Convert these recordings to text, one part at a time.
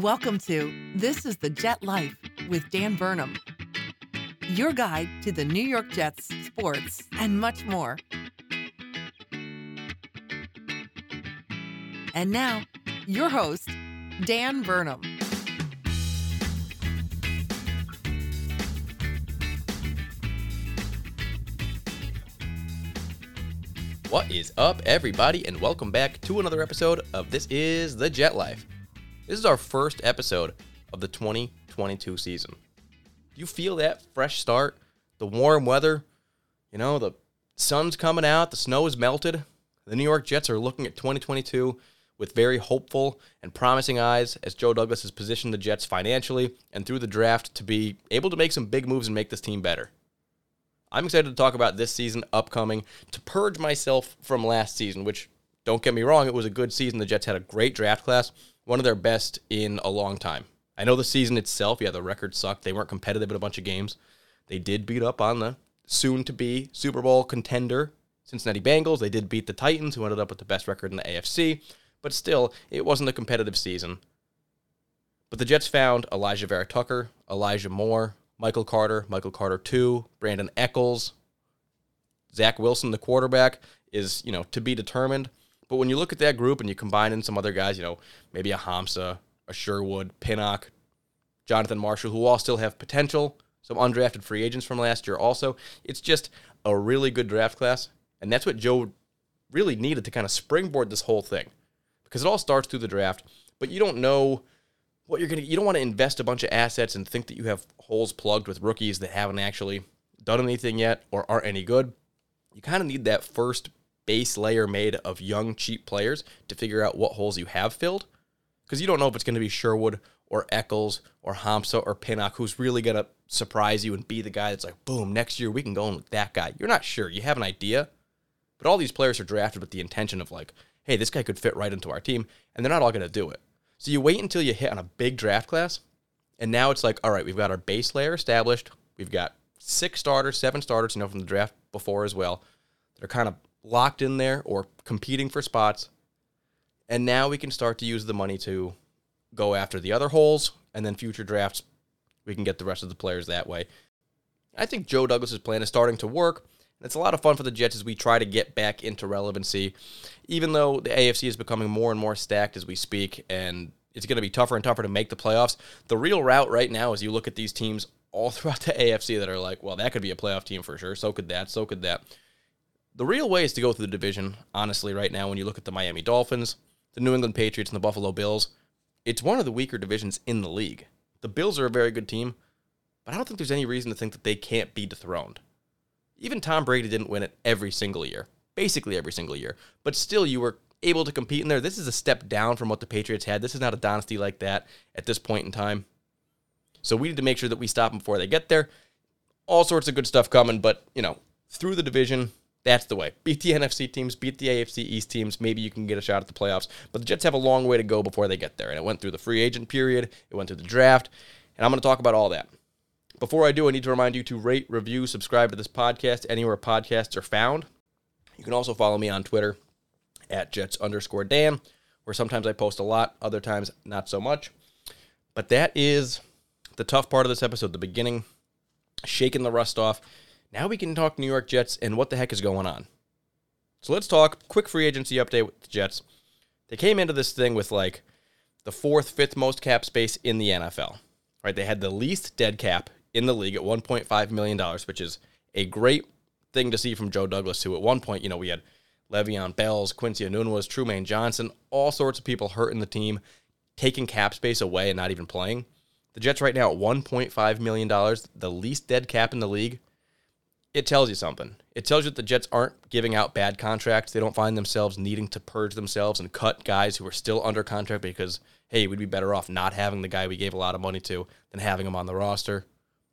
Welcome to This is the Jet Life with Dan Burnham, your guide to the New York Jets, sports, and much more. And now, your host, Dan Burnham. What is up, everybody, and welcome back to another episode of This is the Jet Life. This is our first episode of the 2022 season. Do you feel that fresh start? The warm weather? You know, the sun's coming out, the snow is melted. The New York Jets are looking at 2022 with very hopeful and promising eyes as Joe Douglas has positioned the Jets financially and through the draft to be able to make some big moves and make this team better. I'm excited to talk about this season upcoming to purge myself from last season, which, don't get me wrong, it was a good season. The Jets had a great draft class, one of their best in a long time. I know the season itself, yeah, the record sucked. They weren't competitive in a bunch of games. They did beat up on the soon to be Super Bowl contender Cincinnati Bengals. They did beat the Titans, who ended up with the best record in the AFC, but still, it wasn't a competitive season. But the Jets found Alijah Vera-Tucker, Elijah Moore, Michael Carter, Michael Carter 2, Brandon Echols, Zach Wilson, the quarterback, is, you know, to be determined. But when you look at that group and you combine in some other guys, you know, maybe a Hamsah, a Sherwood, Pinnock, Jonathan Marshall, who all still have potential, some undrafted free agents from last year also, it's just a really good draft class. And that's what Joe really needed to kind of springboard this whole thing. Because it all starts through the draft, but you don't know what you're going to you don't want to invest a bunch of assets and think that you have holes plugged with rookies that haven't actually done anything yet or aren't any good. You kind of need that first base layer made of young cheap players to figure out what holes you have filled because you don't know if it's going to be Sherwood or Echols or Hamsah or Pinnock who's really going to surprise you and be the guy that's like, boom, next year we can go in with that guy. You're not sure. You have an idea. But all these players are drafted with the intention of like, hey, this guy could fit right into our team, and they're not all going to do it. So you wait until you hit on a big draft class, and now it's like, all right, we've got our base layer established. We've got six starters, seven starters, you know, from the draft before as well, They're kind of locked in there or competing for spots. And now we can start to use the money to go after the other holes, and then future drafts, we can get the rest of the players that way. I think Joe Douglas's plan is starting to work. It's a lot of fun for the Jets as we try to get back into relevancy, even though the AFC is becoming more and more stacked as we speak, and it's going to be tougher and tougher to make the playoffs. The real route right now is you look at these teams all throughout the AFC that are like, well, that could be a playoff team for sure. So could that. So could that. The real way is to go through the division, honestly, right now, when you look at the Miami Dolphins, the New England Patriots, and the Buffalo Bills. It's one of the weaker divisions in the league. The Bills are a very good team, but I don't think there's any reason to think that they can't be dethroned. Even Tom Brady didn't win it every single year, basically every single year, but still you were able to compete in there. This is a step down from what the Patriots had. This is not a dynasty like that at this point in time. So we need to make sure that we stop them before they get there. All sorts of good stuff coming, but you know, through the division, that's the way. Beat the NFC teams, beat the AFC East teams. Maybe you can get a shot at the playoffs. But the Jets have a long way to go before they get there. And it went through the free agent period, it went through the draft, and I'm going to talk about all that. Before I do, I need to remind you to rate, review, subscribe to this podcast anywhere podcasts are found. You can also follow me on Twitter at Jets underscore Dan, where sometimes I post a lot, other times not so much. But that is the tough part of this episode, the beginning, shaking the rust off. Now we can talk New York Jets and what the heck is going on. So let's talk quick free agency update with the Jets. They came into this thing with like the fourth, fifth most cap space in the NFL. Right? They had the least dead cap in the league at $1.5 million, which is a great thing to see from Joe Douglas, who at one point, you know, we had Le'Veon Bells, Quincy Enunwa's, Trumaine Johnson, all sorts of people hurting the team, taking cap space away and not even playing. The Jets right now at $1.5 million, the least dead cap in the league. It tells you something. It tells you that the Jets aren't giving out bad contracts. They don't find themselves needing to purge themselves and cut guys who are still under contract because, hey, we'd be better off not having the guy we gave a lot of money to than having him on the roster.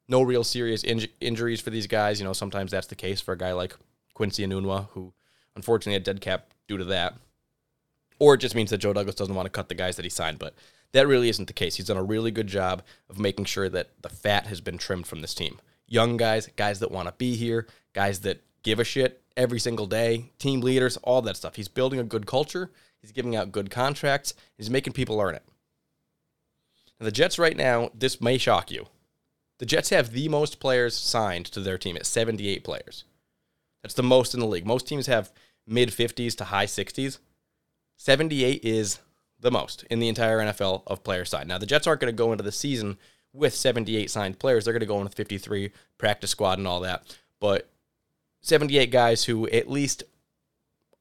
No real serious inj- injuries for these guys. You know, sometimes that's the case for a guy like Quincy Enunwa, who unfortunately had dead cap due to that. Or it just means that Joe Douglas doesn't want to cut the guys that he signed, but that really isn't the case. He's done a really good job of making sure that the fat has been trimmed from this team young guys, guys that want to be here, guys that give a shit every single day, team leaders, all that stuff. He's building a good culture. He's giving out good contracts. He's making people earn it. And the Jets right now, this may shock you. The Jets have the most players signed to their team at 78 players. That's the most in the league. Most teams have mid 50s to high 60s. 78 is the most in the entire NFL of players signed. Now, the Jets aren't going to go into the season with 78 signed players. They're going to go in with 53 practice squad and all that. But 78 guys who at least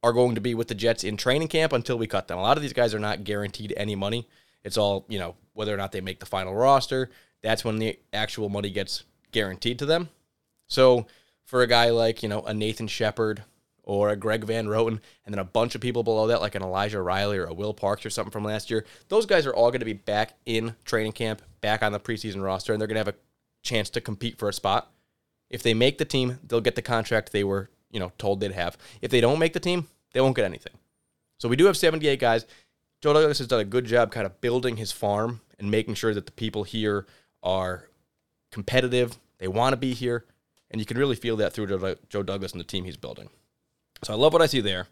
are going to be with the Jets in training camp until we cut them. A lot of these guys are not guaranteed any money. It's all, you know, whether or not they make the final roster. That's when the actual money gets guaranteed to them. So for a guy like, you know, a Nathan Shepherd or a Greg Van Roten, and then a bunch of people below that, like an Elijah Riley or a Will Parks or something from last year, those guys are all going to be back in training camp, back on the preseason roster, and they're going to have a chance to compete for a spot. If they make the team, they'll get the contract they were, you know, told they'd have. If they don't make the team, they won't get anything. So we do have 78 guys. Joe Douglas has done a good job kind of building his farm and making sure that the people here are competitive. They want to be here. And you can really feel that through Joe Douglas and the team he's building. So I love what I see there.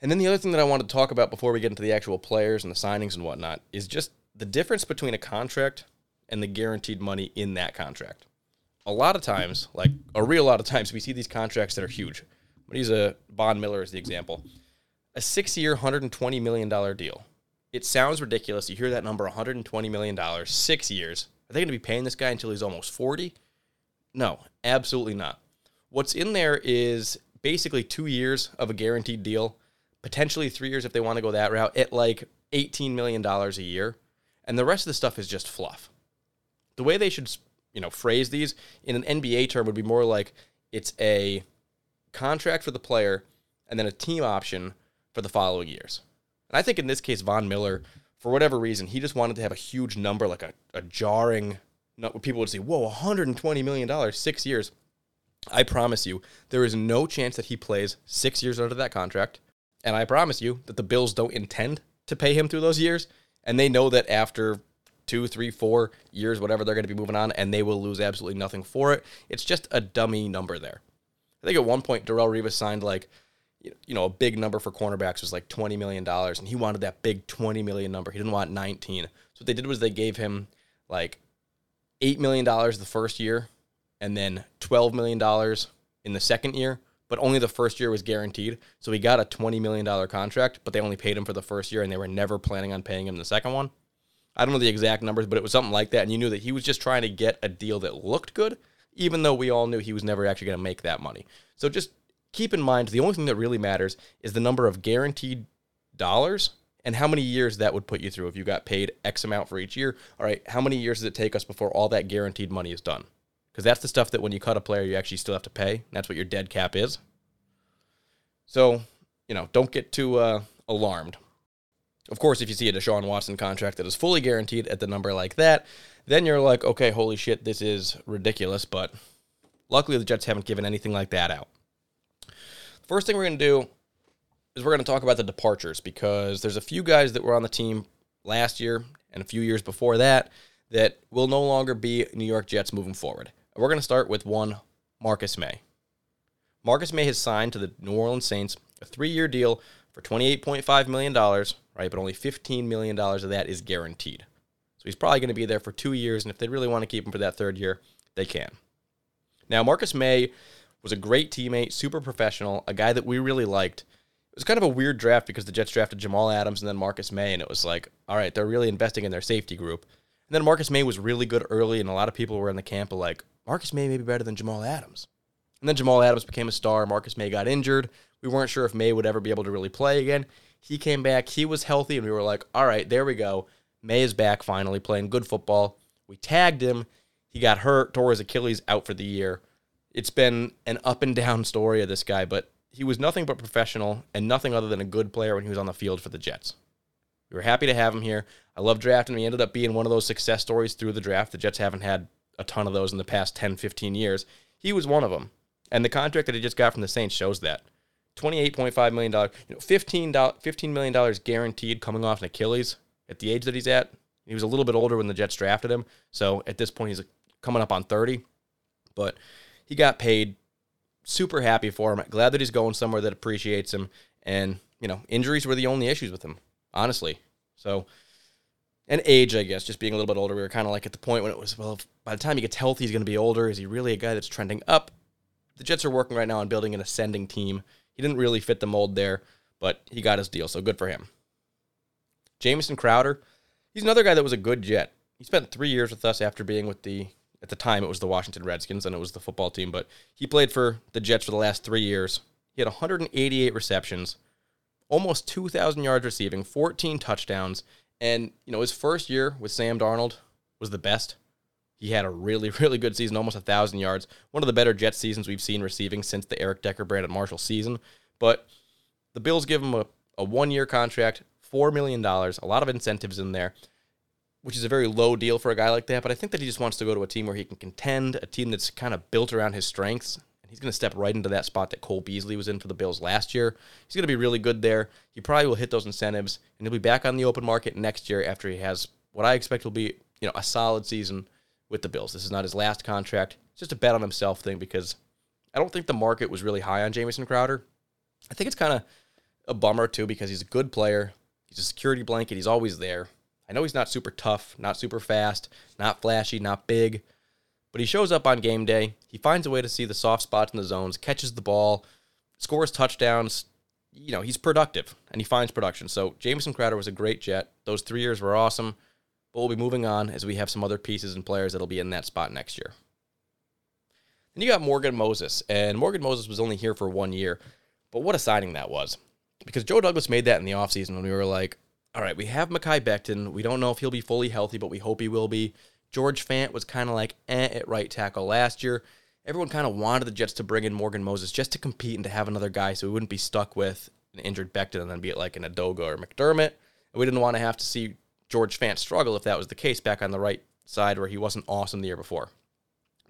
And then the other thing that I wanted to talk about before we get into the actual players and the signings and whatnot is just the difference between a contract and the guaranteed money in that contract. A lot of times, like a real lot of times, we see these contracts that are huge. He's a Von Miller as the example. A six-year, $120 million deal. It sounds ridiculous. You hear that number, $120 million, six years. Are they going to be paying this guy until he's almost 40? No, absolutely not. What's in there is basically two years of a guaranteed deal, potentially three years if they want to go that route, at like $18 million a year. And the rest of the stuff is just fluff. The way they should, you know, phrase these in an NBA term would be more like it's a contract for the player and then a team option for the following years. And I think in this case, Von Miller, for whatever reason, he just wanted to have a huge number, like a, a jarring, people would say, whoa, $120 million, six years. I promise you, there is no chance that he plays six years under that contract. And I promise you that the Bills don't intend to pay him through those years. And they know that after two, three, four years, whatever, they're going to be moving on and they will lose absolutely nothing for it. It's just a dummy number there. I think at one point, Darrelle Revis signed like, you know, a big number for cornerbacks was like $20 million. And he wanted that big 20 million number. He didn't want 19. So what they did was they gave him like $8 million the first year and then $12 million in the second year, but only the first year was guaranteed. So he got a $20 million contract, but they only paid him for the first year and they were never planning on paying him the second one. I don't know the exact numbers, but it was something like that. And you knew that he was just trying to get a deal that looked good, even though we all knew he was never actually going to make that money. So just keep in mind the only thing that really matters is the number of guaranteed dollars and how many years that would put you through if you got paid X amount for each year. All right, how many years does it take us before all that guaranteed money is done? Because that's the stuff that when you cut a player, you actually still have to pay. That's what your dead cap is. So, you know, don't get too uh, alarmed. Of course, if you see a Deshaun Watson contract that is fully guaranteed at the number like that, then you're like, okay, holy shit, this is ridiculous. But luckily, the Jets haven't given anything like that out. First thing we're going to do is we're going to talk about the departures because there's a few guys that were on the team last year and a few years before that that will no longer be New York Jets moving forward. We're going to start with one Marcus Maye. Marcus Maye has signed to the New Orleans Saints a three year deal for $28.5 million, right? But only $15 million of that is guaranteed. So he's probably going to be there for two years. And if they really want to keep him for that third year, they can. Now, Marcus Maye was a great teammate, super professional, a guy that we really liked. It was kind of a weird draft because the Jets drafted Jamal Adams and then Marcus Maye. and it was like, all right, they're really investing in their safety group. And then Marcus Maye was really good early, and a lot of people were in the camp of like, Marcus Maye may be better than Jamal Adams. And then Jamal Adams became a star. Marcus Maye got injured. We weren't sure if Maye would ever be able to really play again. He came back. He was healthy, and we were like, all right, there we go. Maye is back finally playing good football. We tagged him. He got hurt, tore his Achilles out for the year. It's been an up and down story of this guy, but he was nothing but professional and nothing other than a good player when he was on the field for the Jets. We were happy to have him here. I love drafting. He ended up being one of those success stories through the draft. The Jets haven't had a ton of those in the past 10, 15 years. He was one of them. And the contract that he just got from the Saints shows that. $28.5 million, you know, $15, $15 million guaranteed coming off an Achilles at the age that he's at. He was a little bit older when the Jets drafted him. So at this point, he's coming up on 30. But he got paid. Super happy for him. Glad that he's going somewhere that appreciates him. And, you know, injuries were the only issues with him, honestly. So and age, I guess, just being a little bit older. We were kind of like at the point when it was, well, by the time he gets healthy, he's going to be older. Is he really a guy that's trending up? The Jets are working right now on building an ascending team. He didn't really fit the mold there, but he got his deal, so good for him. Jamison Crowder, he's another guy that was a good Jet. He spent three years with us after being with the, at the time, it was the Washington Redskins and it was the football team, but he played for the Jets for the last three years. He had 188 receptions, almost 2,000 yards receiving, 14 touchdowns, and, you know, his first year with Sam Darnold was the best. He had a really, really good season, almost 1,000 yards. One of the better Jet seasons we've seen receiving since the Eric Decker, Brandon Marshall season. But the Bills give him a, a one year contract, $4 million, a lot of incentives in there, which is a very low deal for a guy like that. But I think that he just wants to go to a team where he can contend, a team that's kind of built around his strengths. He's going to step right into that spot that Cole Beasley was in for the Bills last year. He's going to be really good there. He probably will hit those incentives, and he'll be back on the open market next year after he has what I expect will be you know a solid season with the Bills. This is not his last contract. It's just a bet on himself thing because I don't think the market was really high on Jamison Crowder. I think it's kind of a bummer too because he's a good player. He's a security blanket. He's always there. I know he's not super tough, not super fast, not flashy, not big, but he shows up on game day. He finds a way to see the soft spots in the zones, catches the ball, scores touchdowns. You know, he's productive and he finds production. So Jamison Crowder was a great jet. Those three years were awesome, but we'll be moving on as we have some other pieces and players that'll be in that spot next year. Then you got Morgan Moses, and Morgan Moses was only here for one year, but what a signing that was. Because Joe Douglas made that in the offseason when we were like, all right, we have Mekhi Becton. We don't know if he'll be fully healthy, but we hope he will be. George Fant was kind of like eh at right tackle last year. Everyone kind of wanted the Jets to bring in Morgan Moses just to compete and to have another guy so we wouldn't be stuck with an injured Becton and then be it like an Edoga or McDermott. And we didn't want to have to see George Fant struggle if that was the case back on the right side where he wasn't awesome the year before.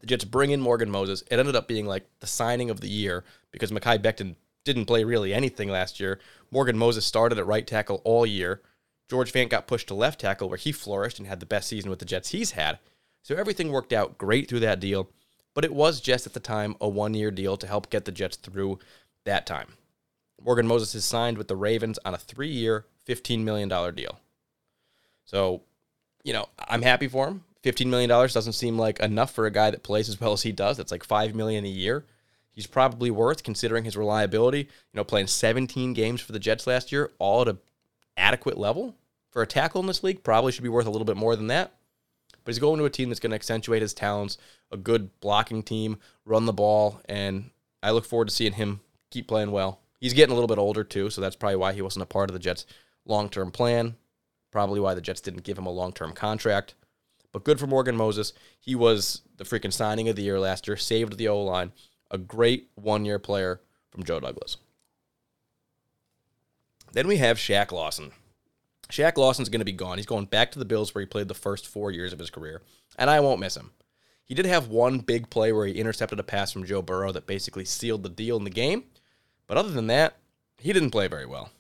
The Jets bring in Morgan Moses. It ended up being like the signing of the year because Mekhi Becton didn't play really anything last year. Morgan Moses started at right tackle all year. George Fant got pushed to left tackle where he flourished and had the best season with the Jets he's had. So everything worked out great through that deal, but it was just at the time a one year deal to help get the Jets through that time. Morgan Moses is signed with the Ravens on a three year, $15 million deal. So, you know, I'm happy for him. $15 million doesn't seem like enough for a guy that plays as well as he does. That's like 5 million a year. He's probably worth considering his reliability. You know, playing 17 games for the Jets last year, all at a adequate level for a tackle in this league. Probably should be worth a little bit more than that. But he's going to a team that's going to accentuate his talents, a good blocking team, run the ball, and I look forward to seeing him keep playing well. He's getting a little bit older too, so that's probably why he wasn't a part of the Jets' long-term plan. Probably why the Jets didn't give him a long-term contract. But good for Morgan Moses. He was the freaking signing of the year last year, saved the O line. A great one year player from Joe Douglas. Then we have Shaq Lawson. Shaq Lawson's going to be gone. He's going back to the Bills where he played the first four years of his career, and I won't miss him. He did have one big play where he intercepted a pass from Joe Burrow that basically sealed the deal in the game, but other than that, he didn't play very well.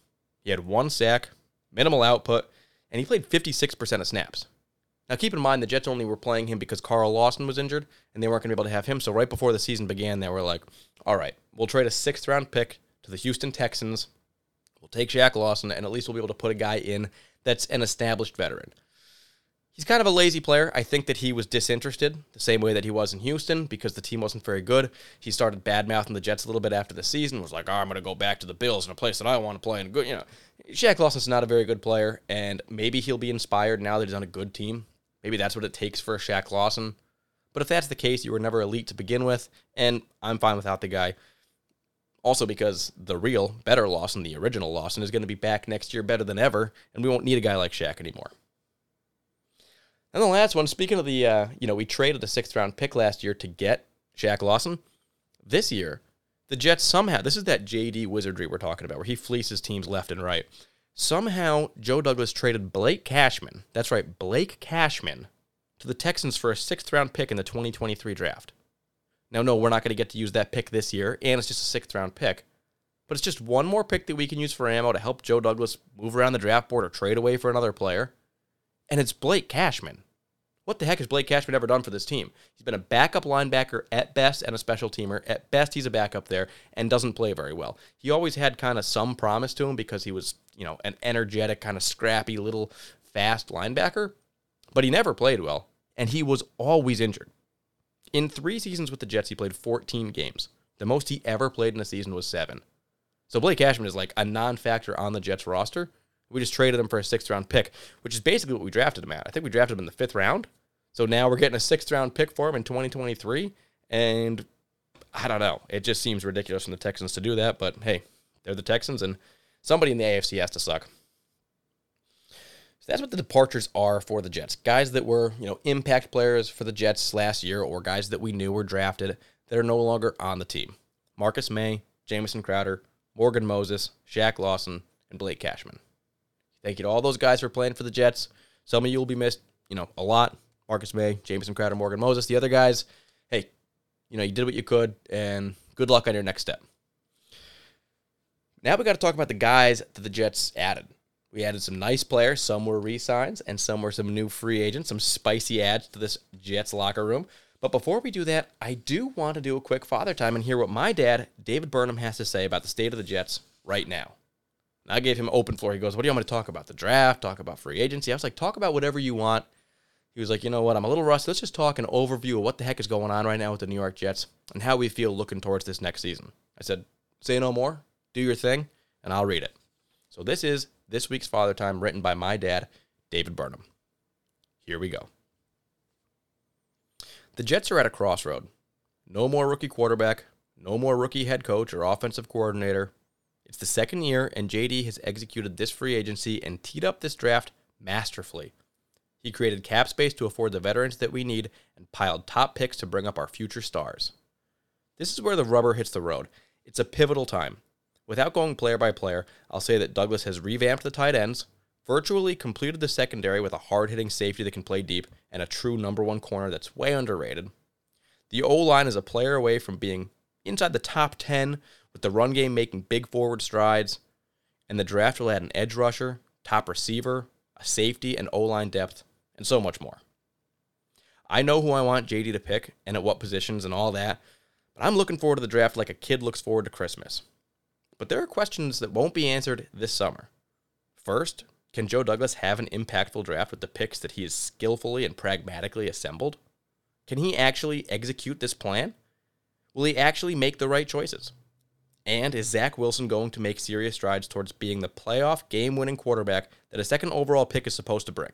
He had one sack, minimal output, and he played 56% of snaps. Now, keep in mind, the Jets only were playing him because Carl Lawson was injured, and they weren't going to be able to have him. So, right before the season began, they were like, all right, we'll trade a sixth round pick to the Houston Texans. We'll take Shaq Lawson, and at least we'll be able to put a guy in that's an established veteran. He's kind of a lazy player. I think that he was disinterested the same way that he was in Houston because the team wasn't very good. He started bad mouthing the Jets a little bit after the season. Was like, "Oh, I'm going to go back to the Bills in a place that I want to play." And good, you know, Shaq Lawson's not a very good player, and maybe he'll be inspired now that he's on a good team. Maybe that's what it takes for a Shaq Lawson. But if that's the case, you were never elite to begin with, and I'm fine without the guy. Also, because the real, better Lawson, the original Lawson, is going to be back next year better than ever, and we won't need a guy like Shaq anymore. And the last one, speaking of the, uh, you know, we traded a sixth round pick last year to get Shaq Lawson. This year, the Jets somehow, this is that JD wizardry we're talking about, where he fleeces teams left and right. Somehow, Joe Douglas traded Blake Cashman, that's right, Blake Cashman, to the Texans for a sixth round pick in the 2023 draft. Now, no, we're not going to get to use that pick this year, and it's just a sixth round pick. But it's just one more pick that we can use for ammo to help Joe Douglas move around the draft board or trade away for another player. And it's Blake Cashman. What the heck has Blake Cashman ever done for this team? He's been a backup linebacker at best and a special teamer. At best, he's a backup there and doesn't play very well. He always had kind of some promise to him because he was, you know, an energetic, kind of scrappy little fast linebacker, but he never played well, and he was always injured. In three seasons with the Jets, he played 14 games. The most he ever played in a season was seven. So Blake Cashman is like a non factor on the Jets roster. We just traded him for a sixth round pick, which is basically what we drafted him at. I think we drafted him in the fifth round. So now we're getting a sixth round pick for him in 2023. And I don't know. It just seems ridiculous from the Texans to do that. But hey, they're the Texans, and somebody in the AFC has to suck. So that's what the departures are for the Jets. Guys that were, you know, impact players for the Jets last year or guys that we knew were drafted that are no longer on the team. Marcus Maye, Jamison Crowder, Morgan Moses, Shaq Lawson, and Blake Cashman. Thank you to all those guys for playing for the Jets. Some of you will be missed, you know, a lot. Marcus Maye, Jamison Crowder, Morgan Moses. The other guys, hey, you know, you did what you could, and good luck on your next step. Now we got to talk about the guys that the Jets added. We added some nice players. Some were re-signs, and some were some new free agents, some spicy adds to this Jets locker room. But before we do that, I do want to do a quick father time and hear what my dad, David Burnham, has to say about the state of the Jets right now. And I gave him open floor. He goes, What do you want me to talk about? The draft, talk about free agency. I was like, Talk about whatever you want. He was like, You know what? I'm a little rusty. Let's just talk an overview of what the heck is going on right now with the New York Jets and how we feel looking towards this next season. I said, Say no more, do your thing, and I'll read it. So this is this week's Father Time, written by my dad, David Burnham. Here we go. The Jets are at a crossroad. No more rookie quarterback, no more rookie head coach or offensive coordinator. It's the second year, and JD has executed this free agency and teed up this draft masterfully. He created cap space to afford the veterans that we need and piled top picks to bring up our future stars. This is where the rubber hits the road. It's a pivotal time. Without going player by player, I'll say that Douglas has revamped the tight ends, virtually completed the secondary with a hard hitting safety that can play deep, and a true number one corner that's way underrated. The O line is a player away from being inside the top 10, with the run game making big forward strides, and the draft will add an edge rusher, top receiver, a safety, and O line depth, and so much more. I know who I want JD to pick and at what positions and all that, but I'm looking forward to the draft like a kid looks forward to Christmas. But there are questions that won't be answered this summer. First, can Joe Douglas have an impactful draft with the picks that he has skillfully and pragmatically assembled? Can he actually execute this plan? Will he actually make the right choices? And is Zach Wilson going to make serious strides towards being the playoff game winning quarterback that a second overall pick is supposed to bring?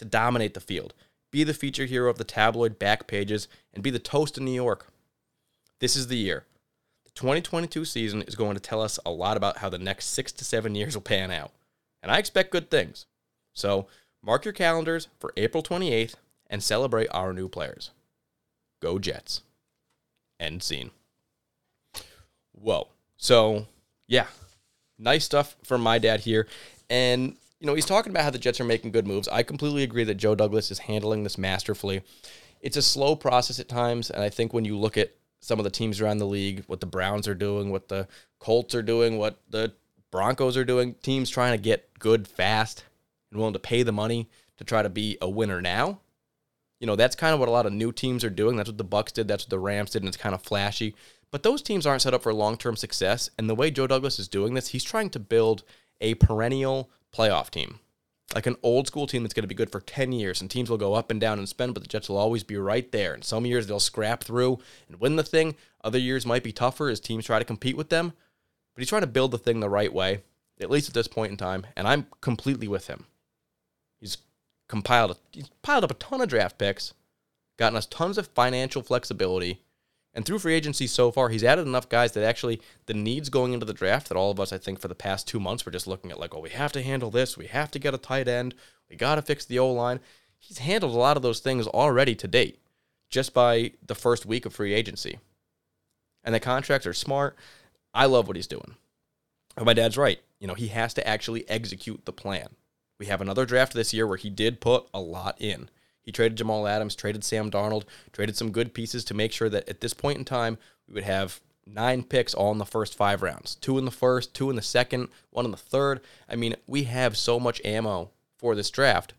To dominate the field, be the feature hero of the tabloid back pages, and be the toast in New York. This is the year. 2022 season is going to tell us a lot about how the next six to seven years will pan out. And I expect good things. So mark your calendars for April 28th and celebrate our new players. Go Jets. End scene. Whoa. So, yeah, nice stuff from my dad here. And, you know, he's talking about how the Jets are making good moves. I completely agree that Joe Douglas is handling this masterfully. It's a slow process at times. And I think when you look at some of the teams around the league, what the Browns are doing, what the Colts are doing, what the Broncos are doing, teams trying to get good fast and willing to pay the money to try to be a winner now. You know, that's kind of what a lot of new teams are doing. That's what the Bucks did, that's what the Rams did, and it's kind of flashy. But those teams aren't set up for long-term success, and the way Joe Douglas is doing this, he's trying to build a perennial playoff team like an old school team that's going to be good for 10 years and teams will go up and down and spend but the jets will always be right there. And some years they'll scrap through and win the thing. Other years might be tougher as teams try to compete with them. But he's trying to build the thing the right way at least at this point in time and i'm completely with him. He's compiled he's piled up a ton of draft picks gotten us tons of financial flexibility and through free agency so far, he's added enough guys that actually the needs going into the draft that all of us, I think, for the past two months, we're just looking at like, oh, we have to handle this. We have to get a tight end. We got to fix the O line. He's handled a lot of those things already to date just by the first week of free agency. And the contracts are smart. I love what he's doing. But my dad's right. You know, he has to actually execute the plan. We have another draft this year where he did put a lot in. He traded Jamal Adams, traded Sam Darnold, traded some good pieces to make sure that at this point in time, we would have nine picks all in the first five rounds two in the first, two in the second, one in the third. I mean, we have so much ammo for this draft,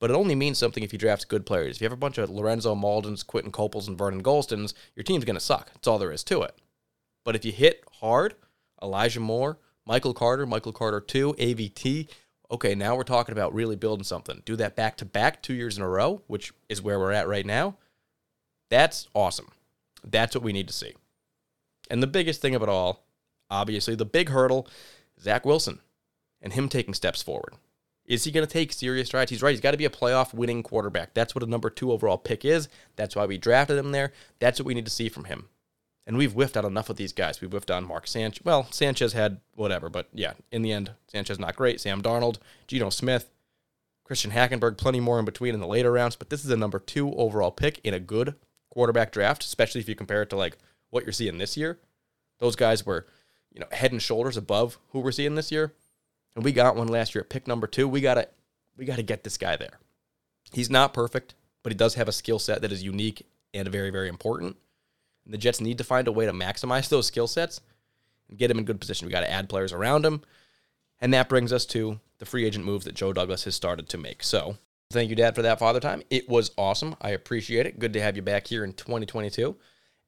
but it only means something if you draft good players. If you have a bunch of Lorenzo Mauldins, Quinton Coples, and Vernon Gholstons, your team's going to suck. That's all there is to it. But if you hit hard, Elijah Moore, Michael Carter, Michael Carter 2, AVT, okay, now we're talking about really building something. Do that back to back two years in a row, which is where we're at right now. That's awesome. That's what we need to see. And the biggest thing of it all, obviously, the big hurdle, Zach Wilson and him taking steps forward. Is he going to take serious strides? He's right. He's got to be a playoff winning quarterback. That's what a number two overall pick is. That's why we drafted him there. That's what we need to see from him. And we've whiffed out enough of these guys. We've whiffed on Mark Sanchez. Well, Sanchez had whatever, but yeah, in the end, Sanchez not great. Sam Darnold, Geno Smith, Christian Hackenberg, plenty more in between in the later rounds. But this is a number two overall pick in a good quarterback draft, especially if you compare it to like what you're seeing this year. Those guys were, you know, head and shoulders above who we're seeing this year. And we got one last year at pick number two. We gotta we gotta get this guy there. He's not perfect, but he does have a skill set that is unique and very, very important. And the Jets need to find a way to maximize those skill sets and get him in good position. We got to add players around him. And that brings us to the free agent moves that Joe Douglas has started to make. So thank you, Dad, for that father time. It was awesome. I appreciate it. Good to have you back here in 2022.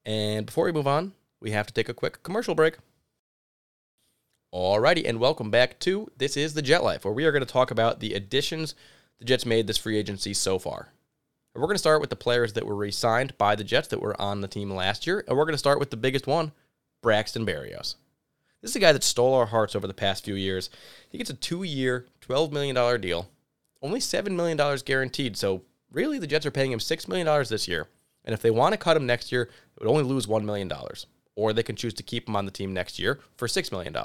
And before we move on, we have to take a quick commercial break. Alrighty, and welcome back to This is the Jet Life, where we are going to talk about the additions the Jets made this free agency so far. We're going to start with the players that were re signed by the Jets that were on the team last year, and we're going to start with the biggest one, Braxton Berrios. This is a guy that stole our hearts over the past few years. He gets a two year, $12 million deal, only $7 million guaranteed, so really the Jets are paying him $6 million this year. And if they want to cut him next year, they would only lose $1 million. Or they can choose to keep him on the team next year for $6 million.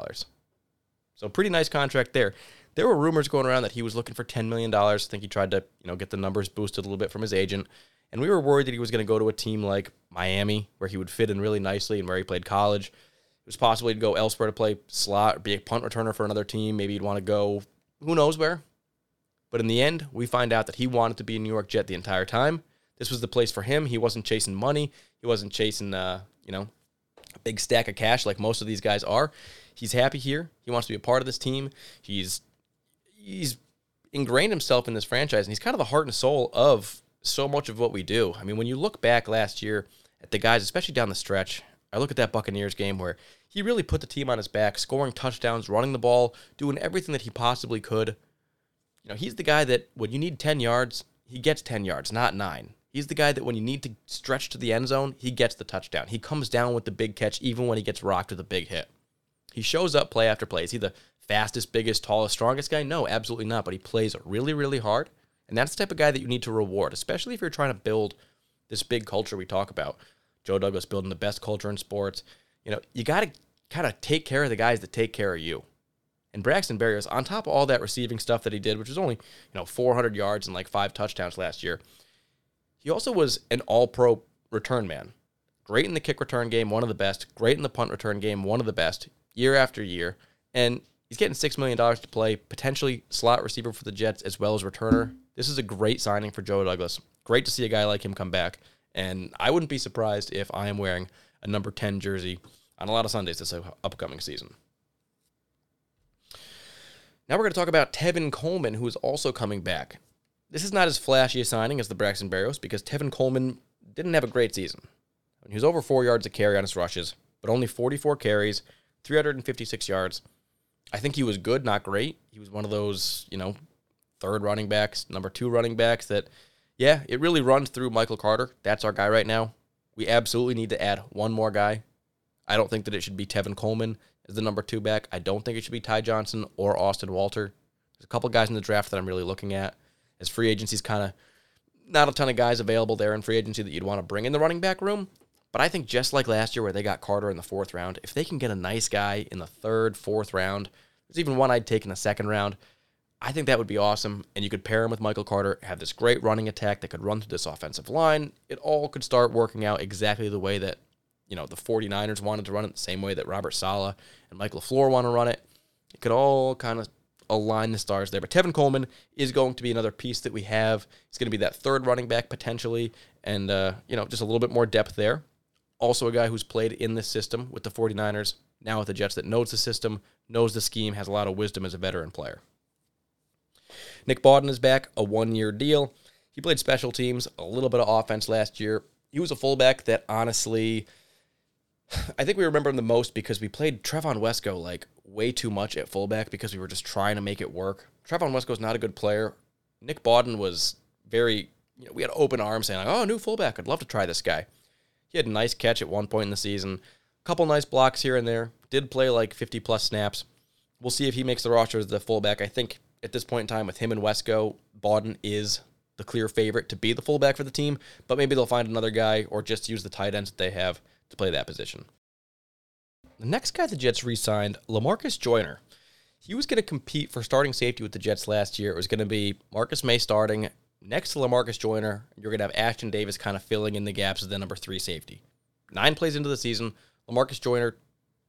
So pretty nice contract there. There were rumors going around that he was looking for $10 million. I think he tried to, you know, get the numbers boosted a little bit from his agent. And we were worried that he was going to go to a team like Miami, where he would fit in really nicely and where he played college. It was possibly to go elsewhere to play slot be a punt returner for another team. Maybe he'd want to go who knows where. But in the end, we find out that he wanted to be a New York Jet the entire time. This was the place for him. He wasn't chasing money. He wasn't chasing, uh, you know, a big stack of cash like most of these guys are. He's happy here. He wants to be a part of this team. He's he's ingrained himself in this franchise, and he's kind of the heart and soul of so much of what we do. I mean, when you look back last year at the guys, especially down the stretch, I look at that Buccaneers game where he really put the team on his back, scoring touchdowns, running the ball, doing everything that he possibly could. You know, he's the guy that when you need 10 yards, he gets 10 yards, not nine. He's the guy that when you need to stretch to the end zone, he gets the touchdown. He comes down with the big catch even when he gets rocked with a big hit. He shows up play after play. Is he the fastest, biggest, tallest, strongest guy? No, absolutely not. But he plays really, really hard. And that's the type of guy that you need to reward, especially if you're trying to build this big culture we talk about. Joe Douglas building the best culture in sports. You know, you got to kind of take care of the guys that take care of you. And Braxton Berrios, on top of all that receiving stuff that he did, which was only, you know, 400 yards and like five touchdowns last year, he also was an all pro return man. Great in the kick return game, one of the best. Great in the punt return game, one of the best year after year. And he's getting $6 million to play, potentially slot receiver for the Jets as well as returner. This is a great signing for Joe Douglas. Great to see a guy like him come back. And I wouldn't be surprised if I am wearing a number 10 jersey on a lot of Sundays this upcoming season. Now we're going to talk about Tevin Coleman, who is also coming back. This is not as flashy a signing as the Braxton Berrios because Tevin Coleman didn't have a great season. He was over four yards a carry on his rushes, but only 44 carries, 356 yards. I think he was good, not great. He was one of those, you know, third running backs, number two running backs that, yeah, it really runs through Michael Carter. That's our guy right now. We absolutely need to add one more guy. I don't think that it should be Tevin Coleman as the number two back. I don't think it should be Ty Johnson or Austin Walter. There's a couple guys in the draft that I'm really looking at. As free agency's kind of not a ton of guys available there in free agency that you'd want to bring in the running back room. But I think just like last year where they got Carter in the fourth round, if they can get a nice guy in the third, fourth round, there's even one I'd take in the second round. I think that would be awesome. And you could pair him with Michael Carter, have this great running attack that could run through this offensive line. It all could start working out exactly the way that, you know, the 49ers wanted to run it, the same way that Robert Saleh and Mike LaFleur want to run it. It could all kind of align the stars there. But Tevin Coleman is going to be another piece that we have. He's going to be that third running back potentially, and, uh, you know, just a little bit more depth there also a guy who's played in this system with the 49ers, now with the Jets, that knows the system, knows the scheme, has a lot of wisdom as a veteran player. Nick Bawden is back, a one year deal. He played special teams, a little bit of offense last year. He was a fullback that honestly, I think we remember him the most because we played Trevon Wesco like way too much at fullback because we were just trying to make it work. Trevon Wesco's not a good player. Nick Bawden was very, you know, we had open arms saying, like, oh, new fullback. I'd love to try this guy. He had a nice catch at one point in the season, a couple nice blocks here and there. Did play like 50 plus snaps. We'll see if he makes the roster as the fullback. I think at this point in time, with him and Wesco, Bawden is the clear favorite to be the fullback for the team, but maybe they'll find another guy or just use the tight ends that they have to play that position. The next guy the Jets re signed, Lamarcus Joyner. He was going to compete for starting safety with the Jets last year. It was going to be Marcus Maye starting next to Lamarcus Joyner. You're going to have Ashtyn Davis kind of filling in the gaps as the number three safety. Nine plays into the season, Lamarcus Joyner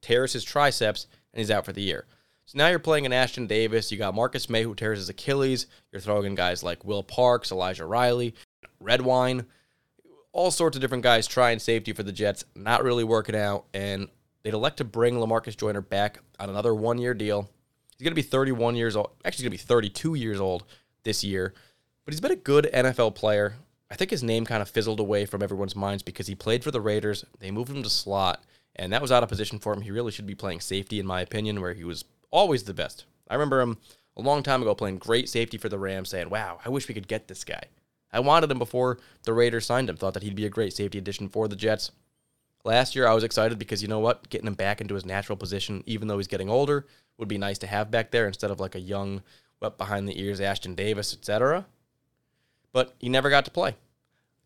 tears his triceps and he's out for the year. So now you're playing an Ashtyn Davis. You got Marcus Maye who tears his Achilles. You're throwing in guys like Will Parks, Elijah Riley, Redwine, all sorts of different guys trying safety for the Jets. Not really working out, and they'd elect to bring Lamarcus Joyner back on another one-year deal. He's going to be 31 years old. Actually, he's going to be 32 years old this year. But he's been a good NFL player. I think his name kind of fizzled away from everyone's minds because he played for the Raiders. They moved him to slot, and that was out of position for him. He really should be playing safety, in my opinion, where he was always the best. I remember him a long time ago playing great safety for the Rams, saying, Wow, I wish we could get this guy. I wanted him before the Raiders signed him, thought that he'd be a great safety addition for the Jets. Last year, I was excited because you know what? Getting him back into his natural position, even though he's getting older, would be nice to have back there instead of like a young, wet behind the ears Ashtyn Davis, etc. But he never got to play.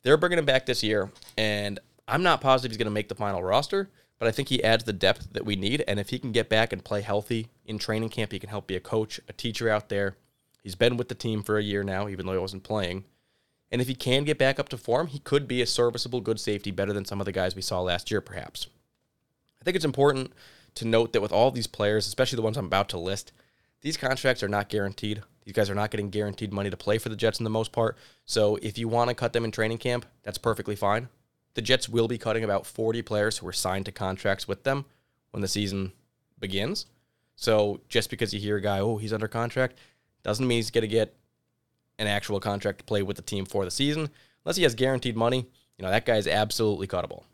They're bringing him back this year, and I'm not positive he's going to make the final roster, but I think he adds the depth that we need. And if he can get back and play healthy in training camp, he can help be a coach, a teacher out there. He's been with the team for a year now, even though he wasn't playing. And if he can get back up to form, he could be a serviceable, good safety, better than some of the guys we saw last year, perhaps. I think it's important to note that with all these players, especially the ones I'm about to list, these contracts are not guaranteed. These guys are not getting guaranteed money to play for the Jets in the most part. So if you want to cut them in training camp, that's perfectly fine the Jets will be cutting about 40 players who are signed to contracts with them when the season begins. So just because you hear a guy, oh, he's under contract, doesn't mean he's going to get an actual contract to play with the team for the season. Unless he has guaranteed money, you know, that guy is absolutely cuttable.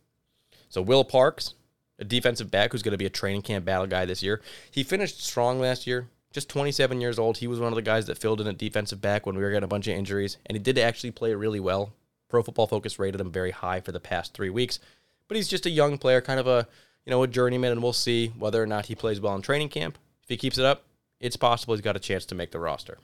So Will Parks, a defensive back who's going to be a training camp battle guy this year. He finished strong last year, just 27 years old. He was one of the guys that filled in at defensive back when we were getting a bunch of injuries, and he did actually play really well Pro Football Focus rated him very high for the past three weeks. But he's just a young player, kind of a you know a journeyman, and we'll see whether or not he plays well in training camp. If he keeps it up, it's possible he's got a chance to make the roster.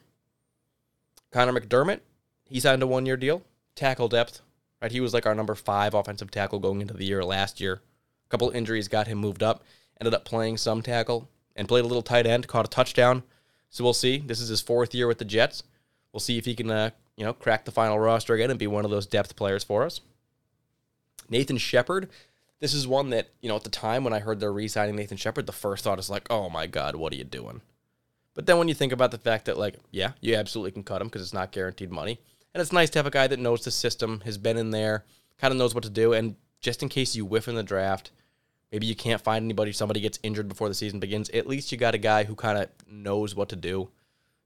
Conor McDermott, he signed a one-year deal, tackle depth. Right, he was like our number five offensive tackle going into the year last year. A couple injuries got him moved up. Ended up playing some tackle and played a little tight end, caught a touchdown. So we'll see. This is his fourth year with the Jets. We'll see if he can uh, you know, crack the final roster again and be one of those depth players for us. Nathan Shepherd. this is one that, you know, at the time when I heard they're re signing Nathan Shepherd, the first thought is like, oh my God, what are you doing? But then when you think about the fact that, like, yeah, you absolutely can cut him because it's not guaranteed money. And it's nice to have a guy that knows the system, has been in there, kind of knows what to do. And just in case you whiff in the draft, maybe you can't find anybody, somebody gets injured before the season begins, at least you got a guy who kind of knows what to do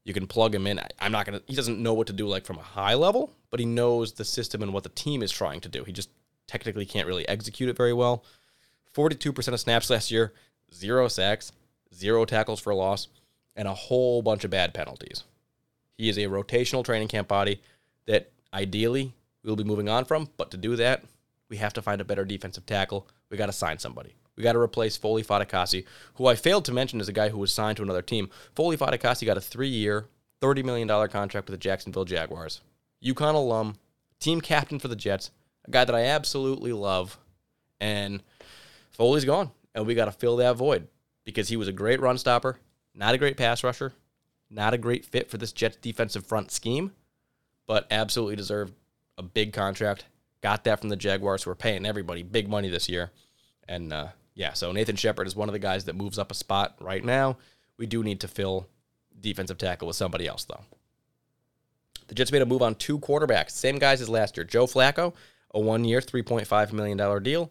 you can plug him in. I'm not to, he doesn't know what to do like from a high level, but he knows the system and what the team is trying to do. He just technically can't really execute it very well. 42% of snaps last year, zero sacks, zero tackles for loss, and a whole bunch of bad penalties. He is a rotational training camp body that ideally we'll be moving on from, but to do that, we have to find a better defensive tackle. We got to sign somebody. We got to replace Foley Fatukasi, who I failed to mention is a guy who was signed to another team. Foley Fatukasi got a three-year, $30 million contract with the Jacksonville Jaguars. UConn alum, team captain for the Jets, a guy that I absolutely love. And Foley's gone, and we got to fill that void because he was a great run stopper, not a great pass rusher, not a great fit for this Jets defensive front scheme, but absolutely deserved a big contract. Got that from the Jaguars, who are paying everybody big money this year. And uh, yeah, so Nathan Shepherd is one of the guys that moves up a spot right now. We do need to fill defensive tackle with somebody else, though. The Jets made a move on two quarterbacks, same guys as last year. Joe Flacco, a one-year, $3.5 million deal.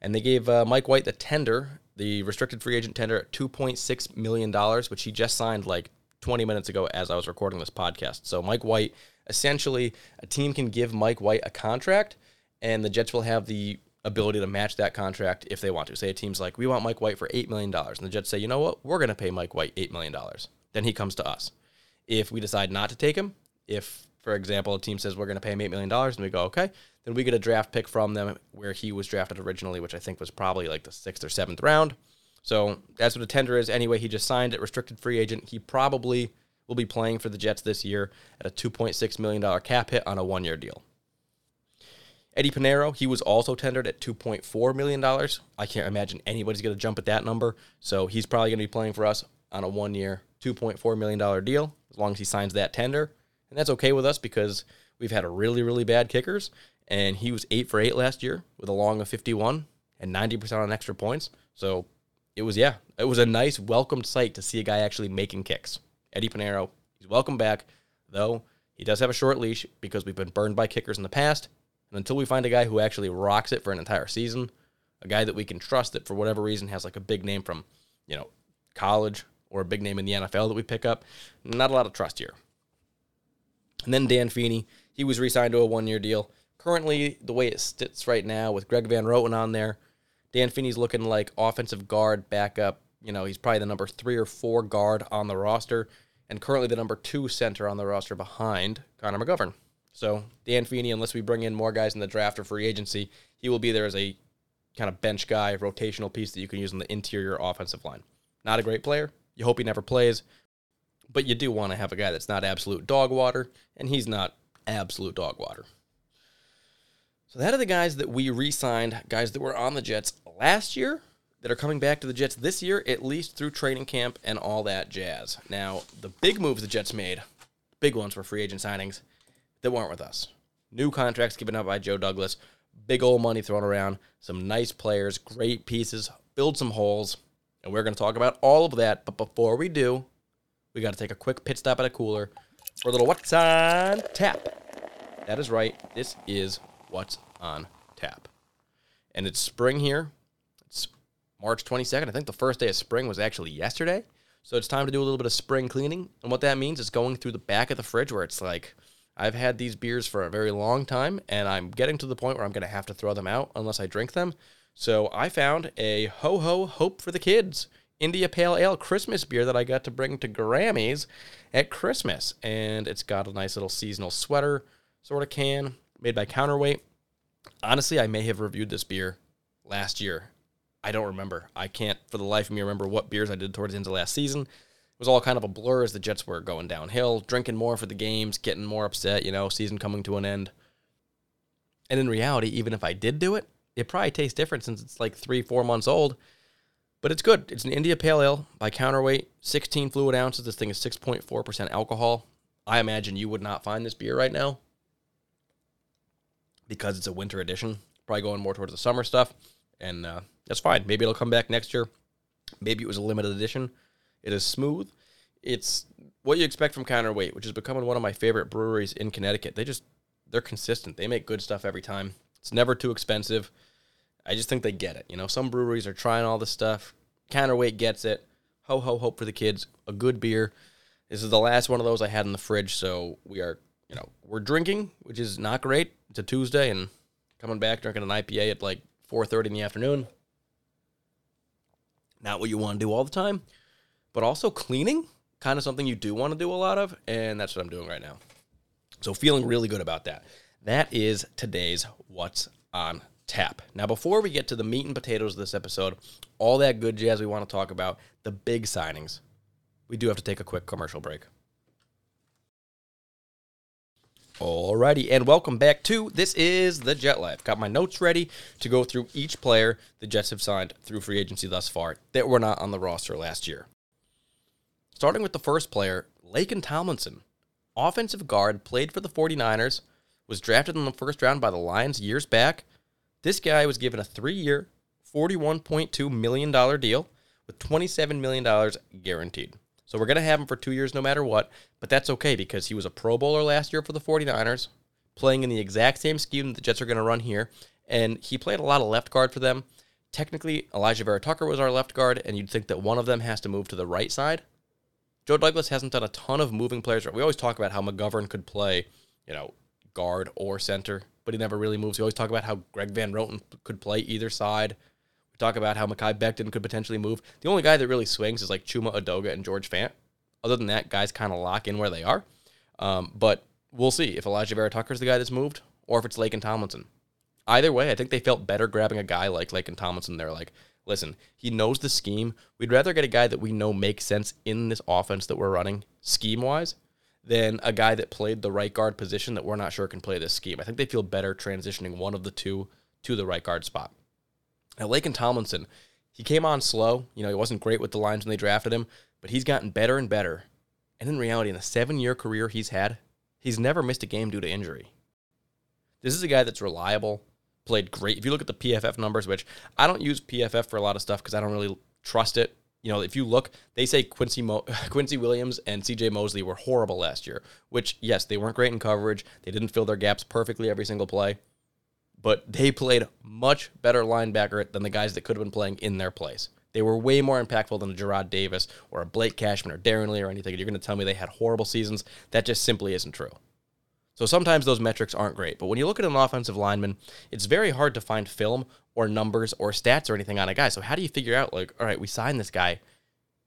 And they gave uh, Mike White the tender, the restricted free agent tender at $2.6 million, which he just signed like 20 minutes ago as I was recording this podcast. So Mike White, essentially, a team can give Mike White a contract, and the Jets will have the ability to match that contract if they want to. Say a team's like, we want Mike White for $8 million. And the Jets say, you know what? We're going to pay Mike White $8 million. Then he comes to us. if we decide not to take him, if, for example, a team says we're going to pay him $8 million and we go, okay, then we get a draft pick from them where he was drafted originally, which I think was probably like the sixth or seventh round. So that's what a tender is. Anyway, he just signed it, restricted free agent. He probably will be playing for the Jets this year at a $2.6 million cap hit on a one year deal. Eddie Piñeiro, he was also tendered at $2.4 million. I can't imagine anybody's going to jump at that number. So he's probably going to be playing for us on a one year, $2.4 million deal as long as he signs that tender. And that's okay with us because we've had a really, really bad kickers. And he was 8 for 8 last year with a long of 51 and 90% on extra points. So it was, yeah, it was a nice, welcomed sight to see a guy actually making kicks. Eddie Piñeiro, he's welcome back, though he does have a short leash because we've been burned by kickers in the past. And until we find a guy who actually rocks it for an entire season, a guy that we can trust that for whatever reason has like a big name from, you know, college or a big name in the NFL that we pick up, not a lot of trust here. And then Dan Feeney, he was re-signed to a one-year deal. Currently, the way it sits right now with Greg Van Roten on there, Dan Feeney's looking like offensive guard backup. You know, he's probably the number three or four guard on the roster, and currently the number two center on the roster behind Connor McGovern. So Dan Feeney, unless we bring in more guys in the draft or free agency, he will be there as a kind of bench guy, rotational piece that you can use on the interior offensive line. Not a great player. You hope he never plays, but you do want to have a guy that's not absolute dog water, and he's not absolute dog water. So that are the guys that we re-signed, guys that were on the Jets last year that are coming back to the Jets this year, at least through training camp and all that jazz. Now, the big moves the Jets made, big ones were free agent signings that weren't with us. New contracts given up by Joe Douglas, big old money thrown around, some nice players, great pieces, build some holes, and we're going to talk about all of that. But before we do, we got to take a quick pit stop at a cooler for a little what's on tap. That is right. This is what's on tap. And it's spring here. It's March 22nd. I think the first day of spring was actually yesterday. So it's time to do a little bit of spring cleaning. And what that means is going through the back of the fridge where it's like, I've had these beers for a very long time, and I'm getting to the point where I'm going to have to throw them out unless I drink them. So I found a Ho Ho Hope for the Kids India Pale Ale Christmas beer that I got to bring to Grammys at Christmas. And it's got a nice little seasonal sweater sort of can made by Counterweight. Honestly, I may have reviewed this beer last year. I don't remember. I can't for the life of me remember what beers I did towards the end of last season was all kind of a blur as the Jets were going downhill, drinking more for the games, getting more upset, you know, season coming to an end. And in reality, even if I did do it, it probably tastes different since it's like three, four months old. But it's good. It's an India Pale Ale by counterweight, 16 fluid ounces. This thing is 6.4% alcohol. I imagine you would not find this beer right now because it's a winter edition. Probably going more towards the summer stuff. And uh, that's fine. Maybe it'll come back next year. Maybe it was a limited edition. It is smooth. It's what you expect from Counterweight, which is becoming one of my favorite breweries in Connecticut. They just they're consistent. They make good stuff every time. It's never too expensive. I just think they get it. You know, some breweries are trying all this stuff. Counterweight gets it. Ho ho hope for the kids. A good beer. This is the last one of those I had in the fridge, so we are, you know, we're drinking, which is not great. It's a Tuesday and coming back drinking an IPA at like 4:30 in the afternoon. Not what you want to do all the time but also cleaning, kind of something you do want to do a lot of, and that's what I'm doing right now. So feeling really good about that. That is today's What's on Tap. Now, before we get to the meat and potatoes of this episode, all that good jazz we want to talk about, the big signings, we do have to take a quick commercial break. Alrighty, and welcome back to This is the Jet Life. Got my notes ready to go through each player the Jets have signed through free agency thus far that were not on the roster last year. Starting with the first player, Laken Tomlinson. Offensive guard, played for the 49ers, was drafted in the first round by the Lions years back. This guy was given a three year, $41.2 million deal with $27 million guaranteed. So we're going to have him for two years no matter what, but that's okay because he was a Pro Bowler last year for the 49ers, playing in the exact same scheme that the Jets are going to run here. And he played a lot of left guard for them. Technically, Alijah Vera-Tucker was our left guard, and you'd think that one of them has to move to the right side. Joe Douglas hasn't done a ton of moving players. We always talk about how McGovern could play, you know, guard or center, but he never really moves. We always talk about how Greg Van Roten could play either side. We talk about how Mekhi Becton could potentially move. The only guy that really swings is like Chuma Edoga and George Fant. Other than that, guys kind of lock in where they are. Um, but we'll see if Alijah Vera-Tucker is the guy that's moved or if it's Laken Tomlinson. Either way, I think they felt better grabbing a guy like Laken Tomlinson. They're like, listen, he knows the scheme. We'd rather get a guy that we know makes sense in this offense that we're running scheme wise than a guy that played the right guard position that we're not sure can play this scheme. I think they feel better transitioning one of the two to the right guard spot. Now, Laken Tomlinson, he came on slow. You know, he wasn't great with the lines when they drafted him, but he's gotten better and better. And in reality, in the seven year career he's had, he's never missed a game due to injury. This is a guy that's reliable, played great. If you look at the PFF numbers, which I don't use PFF for a lot of stuff because I don't really trust it. You know, if you look, they say Quincy Mo- Quincy Williams and CJ Mosley were horrible last year, which yes, they weren't great in coverage. They didn't fill their gaps perfectly every single play, but they played much better linebacker than the guys that could have been playing in their place. They were way more impactful than a Jarrad Davis or a Blake Cashman or Darron Lee or anything. You're going to tell me they had horrible seasons. That just simply isn't true. So sometimes those metrics aren't great. But when you look at an offensive lineman, it's very hard to find film or numbers or stats or anything on a guy. So how do you figure out, like, all right, we signed this guy.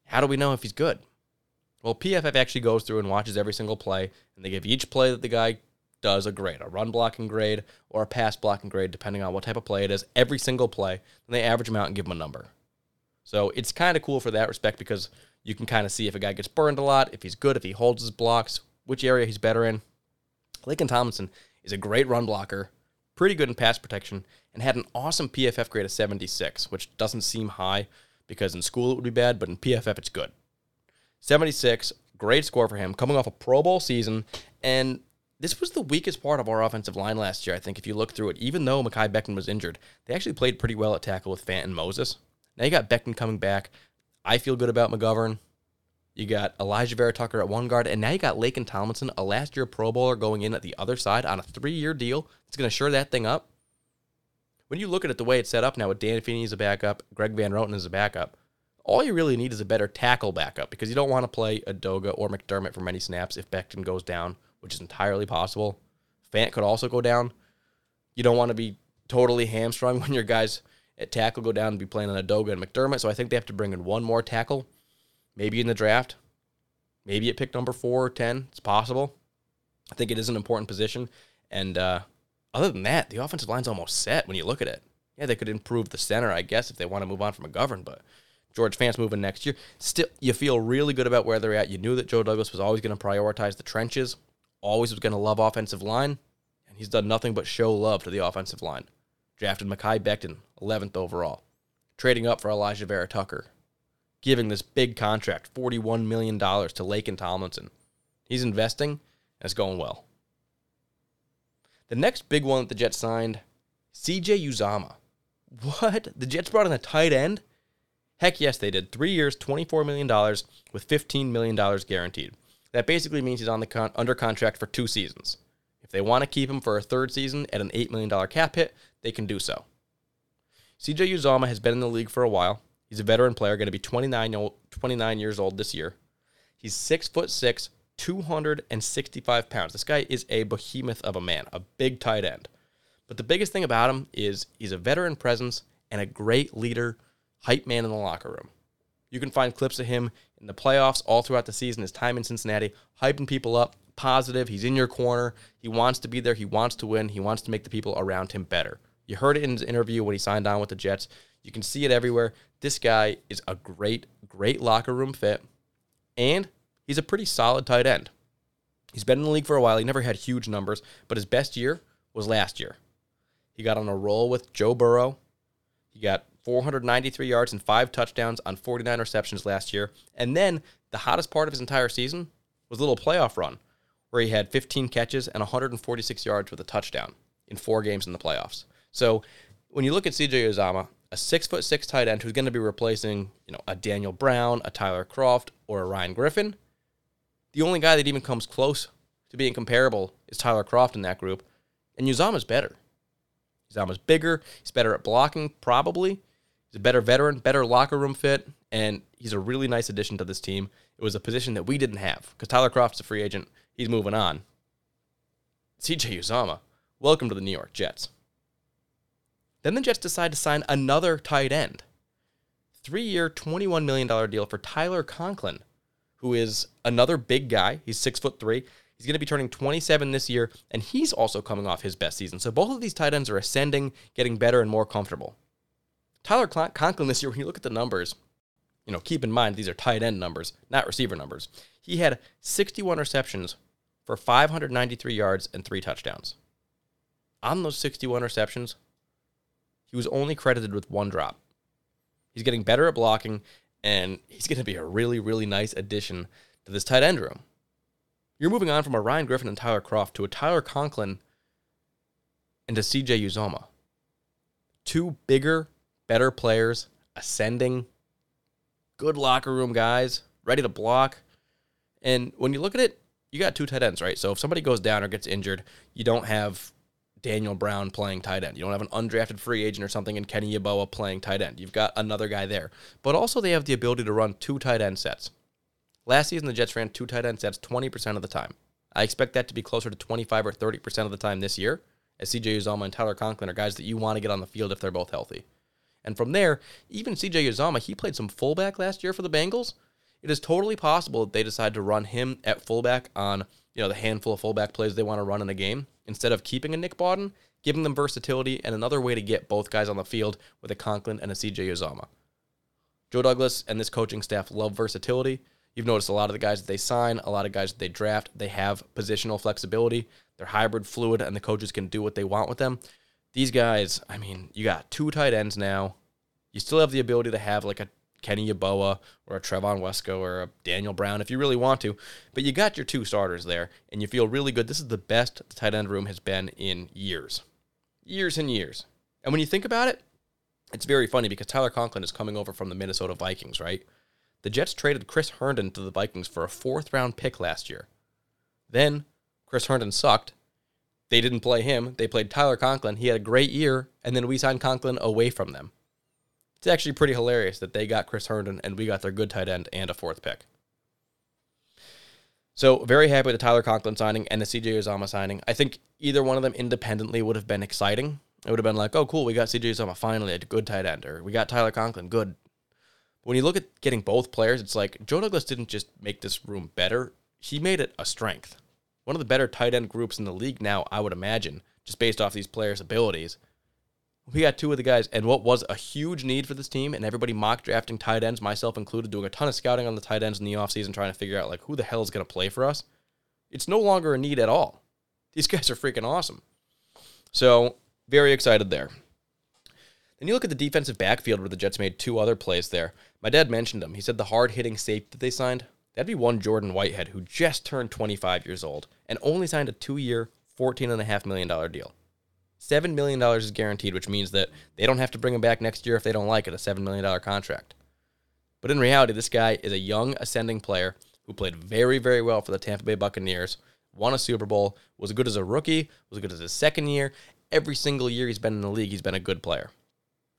How do we know if he's good? Well, PFF actually goes through and watches every single play, and they give each play that the guy does a grade, a run blocking grade or a pass blocking grade, depending on what type of play it is, every single play. And they average them out and give them a number. So it's kind of cool for that respect because you can kind of see if a guy gets burned a lot, if he's good, if he holds his blocks, which area he's better in. Laken Tomlinson is a great run blocker, pretty good in pass protection, and had an awesome PFF grade of 76, which doesn't seem high because in school it would be bad, but in PFF it's good. 76, great score for him, coming off a Pro Bowl season, and this was the weakest part of our offensive line last year, I think, if you look through it. Even though Mekhi Becton was injured, they actually played pretty well at tackle with Fant and Moses. Now you got Becton coming back. I feel good about McGovern. You got Alijah Vera-Tucker at one guard, and now you got Laken Tomlinson, a last year Pro Bowler, going in at the other side on a three year deal. It's going to shore that thing up. When you look at it the way it's set up now with Dan Feeney as a backup, Greg Van Roten as a backup, all you really need is a better tackle backup because you don't want to play Edoga or McDermott for many snaps if Becton goes down, which is entirely possible. Fant could also go down. You don't want to be totally hamstrung when your guys at tackle go down and be playing on Edoga and McDermott. So I think they have to bring in one more tackle maybe in the draft, maybe at pick number four or 10. It's possible. I think it is an important position. And uh, other than that, the offensive line's almost set when you look at it. Yeah, they could improve the center, I guess, if they want to move on from McGovern, but George Fant's moving next year. Still, you feel really good about where they're at. You knew that Joe Douglas was always going to prioritize the trenches, always was going to love offensive line, and he's done nothing but show love to the offensive line. Drafted Mekhi Becton, 11th overall. Trading up for Alijah Vera-Tucker, giving this big contract, $41 million to Laken Tomlinson. He's investing, and it's going well. The next big one that the Jets signed, CJ Uzomah. What? The Jets brought in a tight end? Heck yes, they did. Three years, $24 million with $15 million guaranteed. That basically means he's on the con- under contract for two seasons. If they want to keep him for a third season at an $8 million cap hit, they can do so. CJ Uzomah has been in the league for a while. He's a veteran player, going to be 29, 29 years old this year. He's six foot six, 265 pounds. This guy is a behemoth of a man, a big tight end. But the biggest thing about him is he's a veteran presence and a great leader, hype man in the locker room. You can find clips of him in the playoffs all throughout the season, his time in Cincinnati, hyping people up, positive. He's in your corner. He wants to be there. He wants to win. He wants to make the people around him better. You heard it in his interview when he signed on with the Jets. You can see it everywhere. This guy is a great, great locker room fit, and he's a pretty solid tight end. He's been in the league for a while. He never had huge numbers, but his best year was last year. He got on a roll with Joe Burrow. He got 493 yards and five touchdowns on 49 receptions last year. And then the hottest part of his entire season was a little playoff run where he had 15 catches and 146 yards with a touchdown in four games in the playoffs. So when you look at CJ Uzomah, a six foot six tight end who's going to be replacing, you know, a Daniel Brown, a Tyler Kroft, or a Ryan Griffin. The only guy that even comes close to being comparable is Tyler Kroft in that group, and Uzomah's better. Uzomah's bigger. He's better at blocking, probably. He's a better veteran, better locker room fit, and he's a really nice addition to this team. It was a position that we didn't have because Tyler Kroft's a free agent. He's moving on. CJ Uzomah, welcome to the New York Jets. Then the Jets decide to sign another tight end. Three year, $21 million deal for Tyler Conklin, who is another big guy. He's six foot three. He's going to be turning 27 this year, and he's also coming off his best season. So both of these tight ends are ascending, getting better and more comfortable. Tyler Conklin this year, when you look at the numbers, you know, keep in mind these are tight end numbers, not receiver numbers. He had 61 receptions for 593 yards and three touchdowns. On those 61 receptions, he was only credited with one drop. He's getting better at blocking, and he's going to be a really, really nice addition to this tight end room. You're moving on from a Ryan Griffin and Tyler Kroft to a Tyler Conklin and to CJ Uzomah. Two bigger, better players, ascending, good locker room guys, ready to block. And when you look at it, you got two tight ends, right? So if somebody goes down or gets injured, you don't have Daniel Brown playing tight end. You don't have an undrafted free agent or something and Kenny Yeboah playing tight end. You've got another guy there. But also they have the ability to run two tight end sets. Last season the Jets ran two tight end sets 20% of the time. I expect that to be closer to 25 or 30% of the time this year, as CJ Uzomah and Tyler Conklin are guys that you want to get on the field if they're both healthy. And from there, even CJ Uzomah, he played some fullback last year for the Bengals it is totally possible that they decide to run him at fullback on you know the handful of fullback plays they want to run in a game instead of keeping a Nick Bawden, giving them versatility and another way to get both guys on the field with a Conklin and a CJ Uzomah. Joe Douglas and this coaching staff love versatility. You've noticed a lot of the guys that they sign, a lot of guys that they draft, they have positional flexibility. They're hybrid fluid, and the coaches can do what they want with them. These guys, I mean, you got two tight ends now. You still have the ability to have like a Kenny Yeboah or a Trevon Wesco or a Daniel Brown if you really want to. But you got your two starters there, and you feel really good. This is the best the tight end room has been in years. Years and years. And when you think about it, it's very funny because Tyler Conklin is coming over from the Minnesota Vikings, right? The Jets traded Chris Herndon to the Vikings for a fourth round pick last year. Then Chris Herndon sucked. They didn't play him. They played Tyler Conklin. He had a great year, and then we signed Conklin away from them. It's actually pretty hilarious that they got Chris Herndon and we got their good tight end and a fourth pick. So very happy with the Tyler Conklin signing and the CJ Uzomah signing. I think either one of them independently would have been exciting. It would have been like, oh, cool, we got CJ Uzomah finally a good tight end, or we got Tyler Conklin, good. But when you look at getting both players, it's like Joe Douglas didn't just make this room better; he made it a strength. One of the better tight end groups in the league now, I would imagine, just based off these players' abilities we got two of the guys, and what was a huge need for this team, and everybody mock drafting tight ends, myself included, doing a ton of scouting on the tight ends in the offseason, trying to figure out like who the hell is going to play for us. It's no longer a need at all. These guys are freaking awesome. So very excited there. Then you look at the defensive backfield where the Jets made two other plays there. My dad mentioned them. He said the hard hitting safety that they signed, that'd be one Jordan Whitehead who just turned 25 years old and only signed a two year, $14.5 million deal. $7 million is guaranteed, which means that they don't have to bring him back next year if they don't like it, a $7 million contract. But in reality, this guy is a young, ascending player who played very, very well for the Tampa Bay Buccaneers, won a Super Bowl, was good as a rookie, was good as his second year. Every single year he's been in the league, he's been a good player.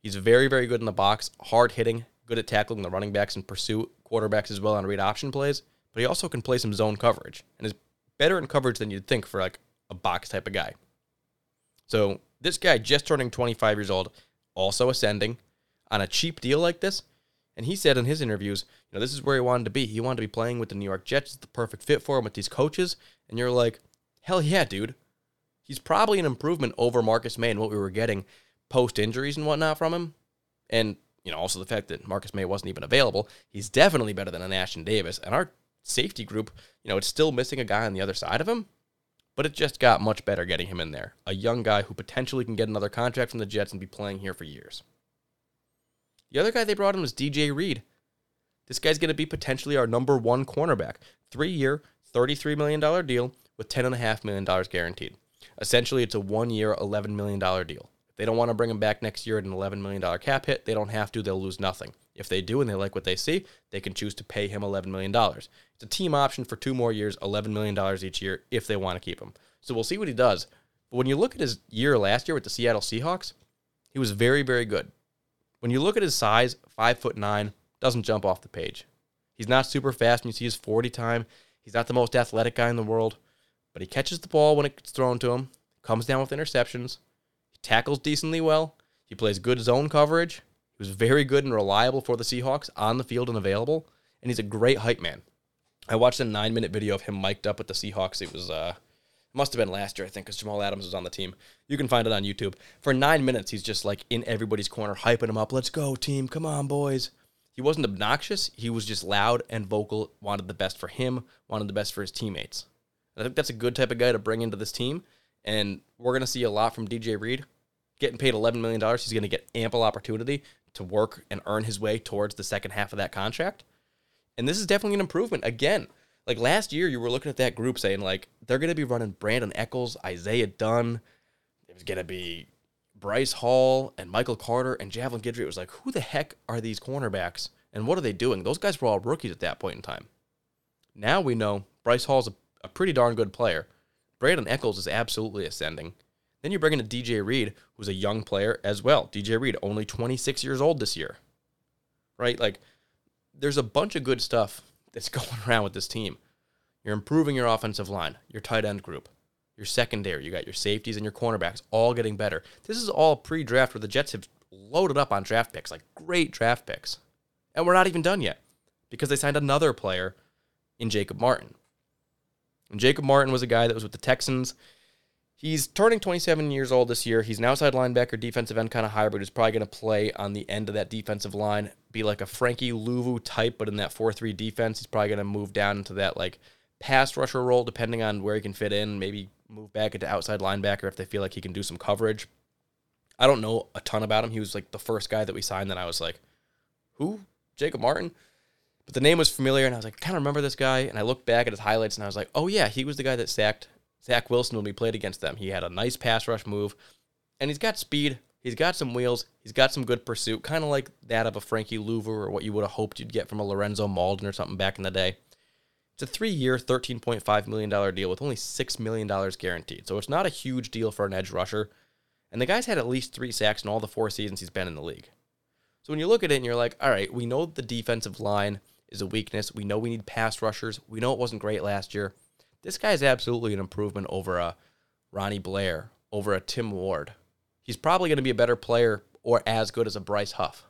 He's very, very good in the box, hard hitting, good at tackling the running backs and pursue quarterbacks as well on read option plays, but he also can play some zone coverage and is better in coverage than you'd think for like a box type of guy. So this guy just turning 25 years old, also ascending on a cheap deal like this. And he said in his interviews, you know, this is where he wanted to be. He wanted to be playing with the New York Jets. It's the perfect fit for him with these coaches. And you're like, hell yeah, dude. He's probably an improvement over Marcus Maye and what we were getting post injuries and whatnot from him. And, you know, also the fact that Marcus Maye wasn't even available. He's definitely better than an Ashtyn Davis. And our safety group, you know, it's still missing a guy on the other side of him but it just got much better getting him in there. A young guy who potentially can get another contract from the Jets and be playing here for years. The other guy they brought in was DJ Reed. This guy's going to be potentially our number one cornerback. Three year, $33 million deal with $10.5 million guaranteed. Essentially, it's a one year, $11 million deal. They don't want to bring him back next year at an $11 million cap hit, they don't have to. They'll lose nothing. If they do and they like what they see, they can choose to pay him $11 million. It's a team option for two more years, $11 million each year if they want to keep him. So we'll see what he does. But when you look at his year last year with the Seattle Seahawks, he was very, very good. When you look at his size, five foot nine, doesn't jump off the page. He's not super fast when you see his 40 time. He's not the most athletic guy in the world, but he catches the ball when it's thrown to him, comes down with interceptions, tackles decently well, he plays good zone coverage, he was very good and reliable for the Seahawks on the field and available, and he's a great hype man. I watched a nine minute video of him mic'd up with the Seahawks. It was uh must have been last year, I think, because Jamal Adams was on the team. You can find it on YouTube. For nine minutes, he's just like in everybody's corner, hyping him up. Let's go, team. Come on, boys. He wasn't obnoxious. He was just loud and vocal, wanted the best for him, wanted the best for his teammates. I think that's a good type of guy to bring into this team. And we're going to see a lot from DJ Reed. Getting paid $11 million, he's going to get ample opportunity to work and earn his way towards the second half of that contract. And this is definitely an improvement. Again, like last year, you were looking at that group saying, like, they're going to be running Brandon Echols, Isaiah Dunn. There's going to be Bryce Hall and Michael Carter and Javelin Guidry. It was like, who the heck are these cornerbacks and what are they doing? Those guys were all rookies at that point in time. Now we know Bryce Hall's a, a pretty darn good player. Brandon Echols is absolutely ascending. Then you bring in a DJ Reed, who's a young player as well. DJ Reed, only 26 years old this year. Right? Like, there's a bunch of good stuff that's going around with this team. You're improving your offensive line, your tight end group, your secondary. You got your safeties and your cornerbacks all getting better. This is all pre draft where the Jets have loaded up on draft picks, like great draft picks. And we're not even done yet because they signed another player in Jacob Martin. And Jacob Martin was a guy that was with the Texans. He's turning 27 years old this year. He's an outside linebacker, defensive end kind of hybrid who's probably going to play on the end of that defensive line, be like a Frankie Luvu type, but in that 4 3 defense, he's probably going to move down into that like pass rusher role, depending on where he can fit in, maybe move back into outside linebacker if they feel like he can do some coverage. I don't know a ton about him. He was like the first guy that we signed that I was like, who? Jacob Martin? But the name was familiar, and I was like, kind of remember this guy. And I looked back at his highlights, and I was like, oh, yeah, he was the guy that sacked Zach Wilson when we played against them. He had a nice pass rush move, and he's got speed. He's got some wheels. He's got some good pursuit, kind of like that of a Frankie Luvu or what you would have hoped you'd get from a Lorenzo Mauldin or something back in the day. It's a three year, $13.5 million deal with only $6 million guaranteed. So it's not a huge deal for an edge rusher. And the guy's had at least three sacks in all the four seasons he's been in the league. So when you look at it and you're like, all right, we know the defensive line is a weakness. We know we need pass rushers. We know it wasn't great last year. This guy is absolutely an improvement over a Ronnie Blair, over a Tim Ward. He's probably going to be a better player or as good as a Bryce Huff.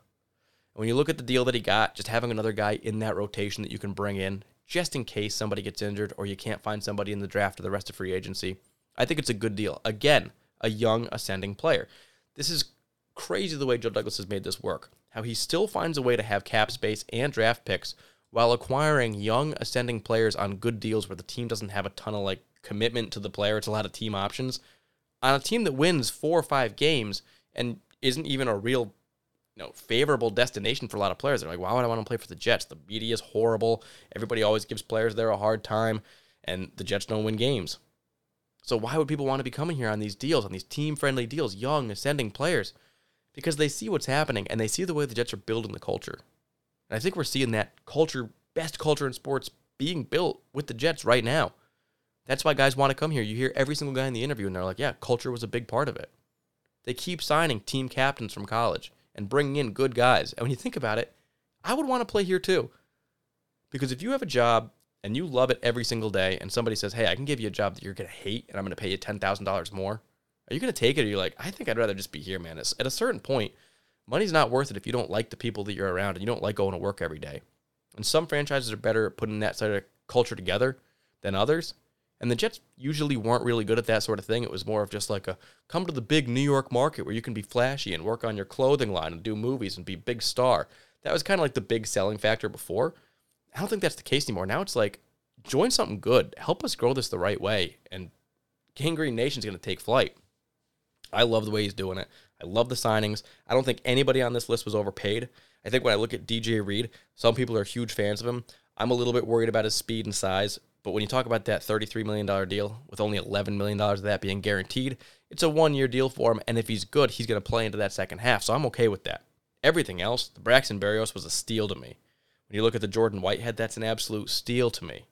And when you look at the deal that he got, just having another guy in that rotation that you can bring in just in case somebody gets injured or you can't find somebody in the draft or the rest of free agency, I think it's a good deal. Again, a young ascending player. This is crazy the way Joe Douglas has made this work. How he still finds a way to have cap space and draft picks while acquiring young ascending players on good deals where the team doesn't have a ton of like commitment to the player. It's a lot of team options. On a team that wins four or five games and isn't even a real you know, favorable destination for a lot of players. They're like, why would I want to play for the Jets? The media is horrible. Everybody always gives players there a hard time, and the Jets don't win games. So why would people want to be coming here on these deals, on these team-friendly deals, young, ascending players? Because they see what's happening and they see the way the Jets are building the culture. And I think we're seeing that culture, best culture in sports, being built with the Jets right now. That's why guys want to come here. You hear every single guy in the interview, and they're like, yeah, culture was a big part of it. They keep signing team captains from college and bringing in good guys. And when you think about it, I would want to play here too. Because if you have a job and you love it every single day, and somebody says, hey, I can give you a job that you're going to hate, and I'm going to pay you $10,000 more, are you going to take it? Or are you're like, I think I'd rather just be here, man. At a certain point, money's not worth it if you don't like the people that you're around and you don't like going to work every day. And some franchises are better at putting that sort of culture together than others. And the Jets usually weren't really good at that sort of thing. It was more of just like a come to the big New York market where you can be flashy and work on your clothing line and do movies and be big star. That was kind of like the big selling factor before. I don't think that's the case anymore. Now it's like join something good. Help us grow this the right way and Gang Green Nation's going to take flight. I love the way he's doing it. I love the signings. I don't think anybody on this list was overpaid. I think when I look at DJ Reed, some people are huge fans of him. I'm a little bit worried about his speed and size, but when you talk about that $33 million deal, with only $11 million of that being guaranteed, it's a one year deal for him. And if he's good, he's going to play into that second half. So I'm okay with that. Everything else, the Braxton Berrios was a steal to me. When you look at the Jordan Whitehead, that's an absolute steal to me.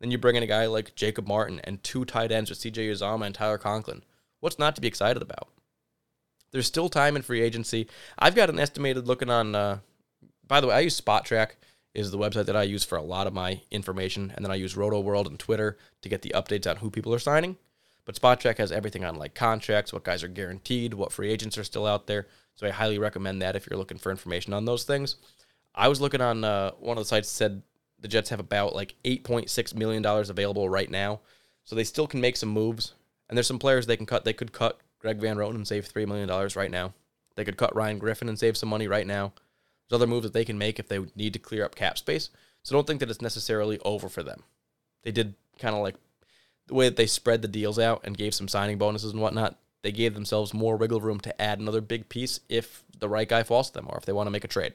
Then you bring in a guy like Jacob Martin and two tight ends with CJ Uzomah and Tyler Conklin. What's not to be excited about? There's still time in free agency. I've got an estimated looking on. Uh, by the way, I use Spotrac is the website that I use for a lot of my information. And then I use Rotoworld and Twitter to get the updates on who people are signing. But Spotrac has everything on like contracts, what guys are guaranteed, what free agents are still out there. So I highly recommend that if you're looking for information on those things. I was looking on uh, one of the sites said The Jets have about like $8.6 million available right now. So they still can make some moves. And there's some players they can cut. They could cut Greg Van Roten and save $3 million right now. They could cut Ryan Griffin and save some money right now. There's other moves that they can make if they need to clear up cap space. So don't think that it's necessarily over for them. They did kind of like the way that they spread the deals out and gave some signing bonuses and whatnot. They gave themselves more wiggle room to add another big piece if the right guy falls to them or if they want to make a trade.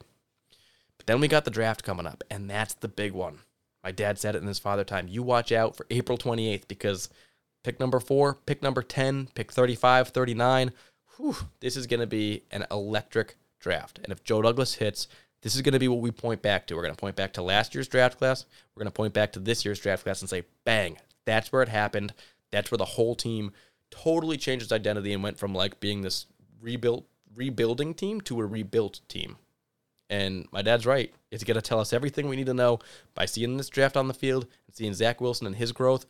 But then we got the draft coming up, and that's the big one. My dad said it in his father time. You watch out for April 28th because pick number four, pick number 10, pick 35, 39. Whew, this is going to be an electric draft. And if Joe Douglas hits, this is going to be what we point back to. We're going to point back to last year's draft class. We're going to point back to this year's draft class and say, bang, that's where it happened. That's where the whole team totally changed its identity and went from like being this rebuilt rebuilding team to a rebuilt team. And my dad's right. It's going to tell us everything we need to know by seeing this draft on the field and seeing Zach Wilson and his growth.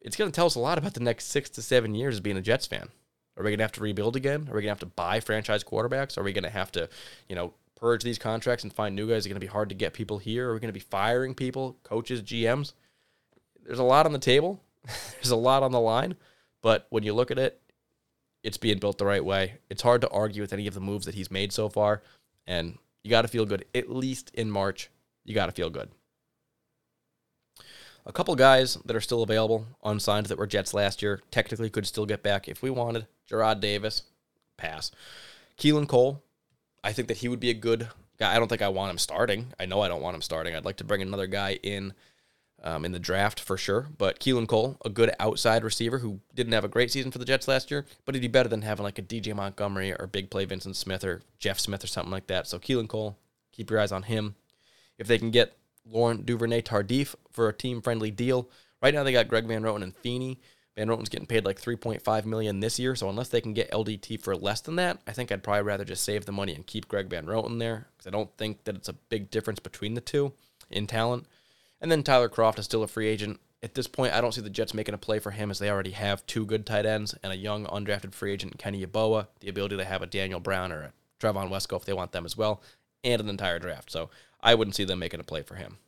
It's going to tell us a lot about the next six to seven years of being a Jets fan. Are we going to have to rebuild again? Are we going to have to buy franchise quarterbacks? Are we going to have to, you know, purge these contracts and find new guys? Is it going to be hard to get people here? Are we going to be firing people, coaches, GMs? There's a lot on the table. There's a lot on the line. But when you look at it, it's being built the right way. It's hard to argue with any of the moves that he's made so far. And you got to feel good. At least in March, you got to feel good. A couple guys that are still available, unsigned, that were Jets last year, technically could still get back if we wanted. Jarrad Davis, pass. Keelan Cole, I think that he would be a good guy. I don't think I want him starting. I know I don't want him starting. I'd like to bring another guy in um, in the draft for sure. But Keelan Cole, a good outside receiver who didn't have a great season for the Jets last year, but he'd be better than having like a DJ Montgomery or big play Vyncint Smith or Jeff Smith or something like that. So Keelan Cole, keep your eyes on him. If they can get Laurent Duvernay Tardif for a team friendly deal, right now they got Greg Van Roten and Feeney. Van Roten's getting paid like 3.5 million this year, so unless they can get LDT for less than that, I think I'd probably rather just save the money and keep Greg Van Roten there because I don't think that it's a big difference between the two in talent. And then Tyler Kroft is still a free agent. At this point, I don't see the Jets making a play for him as they already have two good tight ends and a young undrafted free agent, Kenny Yeboah, the ability to have a Daniel Brown or a Trevon Wesco if they want them as well, and an entire draft. So I wouldn't see them making a play for him.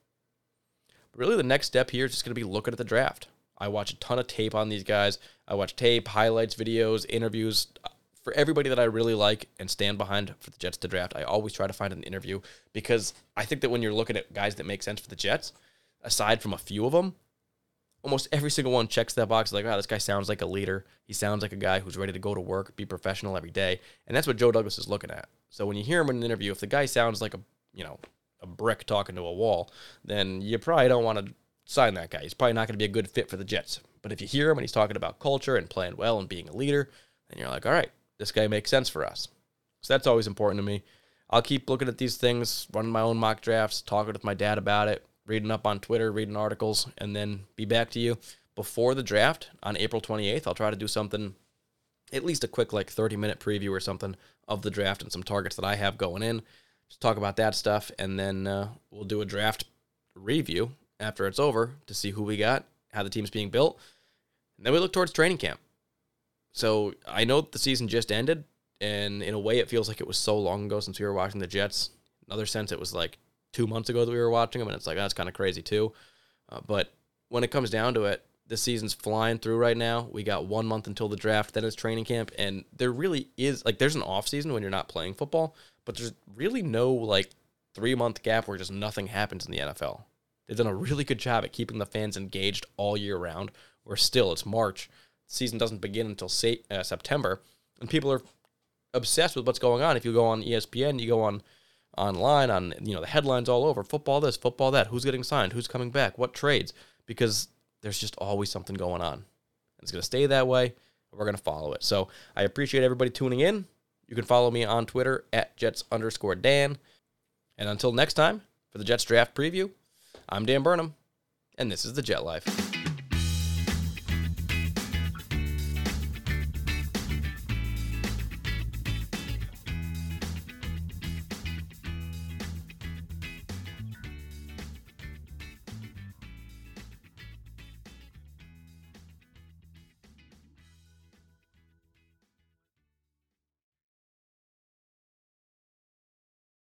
But really, the next step here is just going to be looking at the draft. I watch a ton of tape on these guys. I watch tape, highlights, videos, interviews. Uh, for everybody that I really like and stand behind for the Jets to draft, I always try to find an interview because I think that when you're looking at guys that make sense for the Jets, aside from a few of them, almost every single one checks that box. Like, wow, this guy sounds like a leader. He sounds like a guy who's ready to go to work, be professional every day. And that's what Joe Douglas is looking at. So when you hear him in an interview, if the guy sounds like a, you know, a brick talking to a wall, then you probably don't want to sign that guy. He's probably not going to be a good fit for the Jets. But if you hear him and he's talking about culture and playing well and being a leader, then you're like, all right, this guy makes sense for us. So that's always important to me. I'll keep looking at these things, running my own mock drafts, talking with my dad about it, reading up on Twitter, reading articles, and then be back to you before the draft on April 28th. I'll try to do something, at least a quick like 30 minute preview or something of the draft and some targets that I have going in. Talk about that stuff, and then uh, we'll do a draft review after it's over to see who we got, how the team's being built. And then we look towards training camp. So I know the season just ended, and in a way, it feels like it was so long ago since we were watching the Jets. In another sense, it was like two months ago that we were watching them, and it's like, that's kind of crazy too. Uh, but when it comes down to it, the season's flying through right now. We got one month until the draft, then it's training camp, and there really is like there's an off season when you're not playing football, but there's really no like three month gap where just nothing happens in the NFL. They've done a really good job at keeping the fans engaged all year round. Where still it's March, season doesn't begin until uh, September, and people are obsessed with what's going on. If you go on ESPN, you go on online on you know the headlines all over football this football that who's getting signed who's coming back what trades because there's just always something going on. And it's going to stay that way we're going to follow it. So i appreciate everybody tuning in. You can follow me on twitter at jets underscore dan. And until next time for the jets draft preview i'm dan burnham and this is the jet life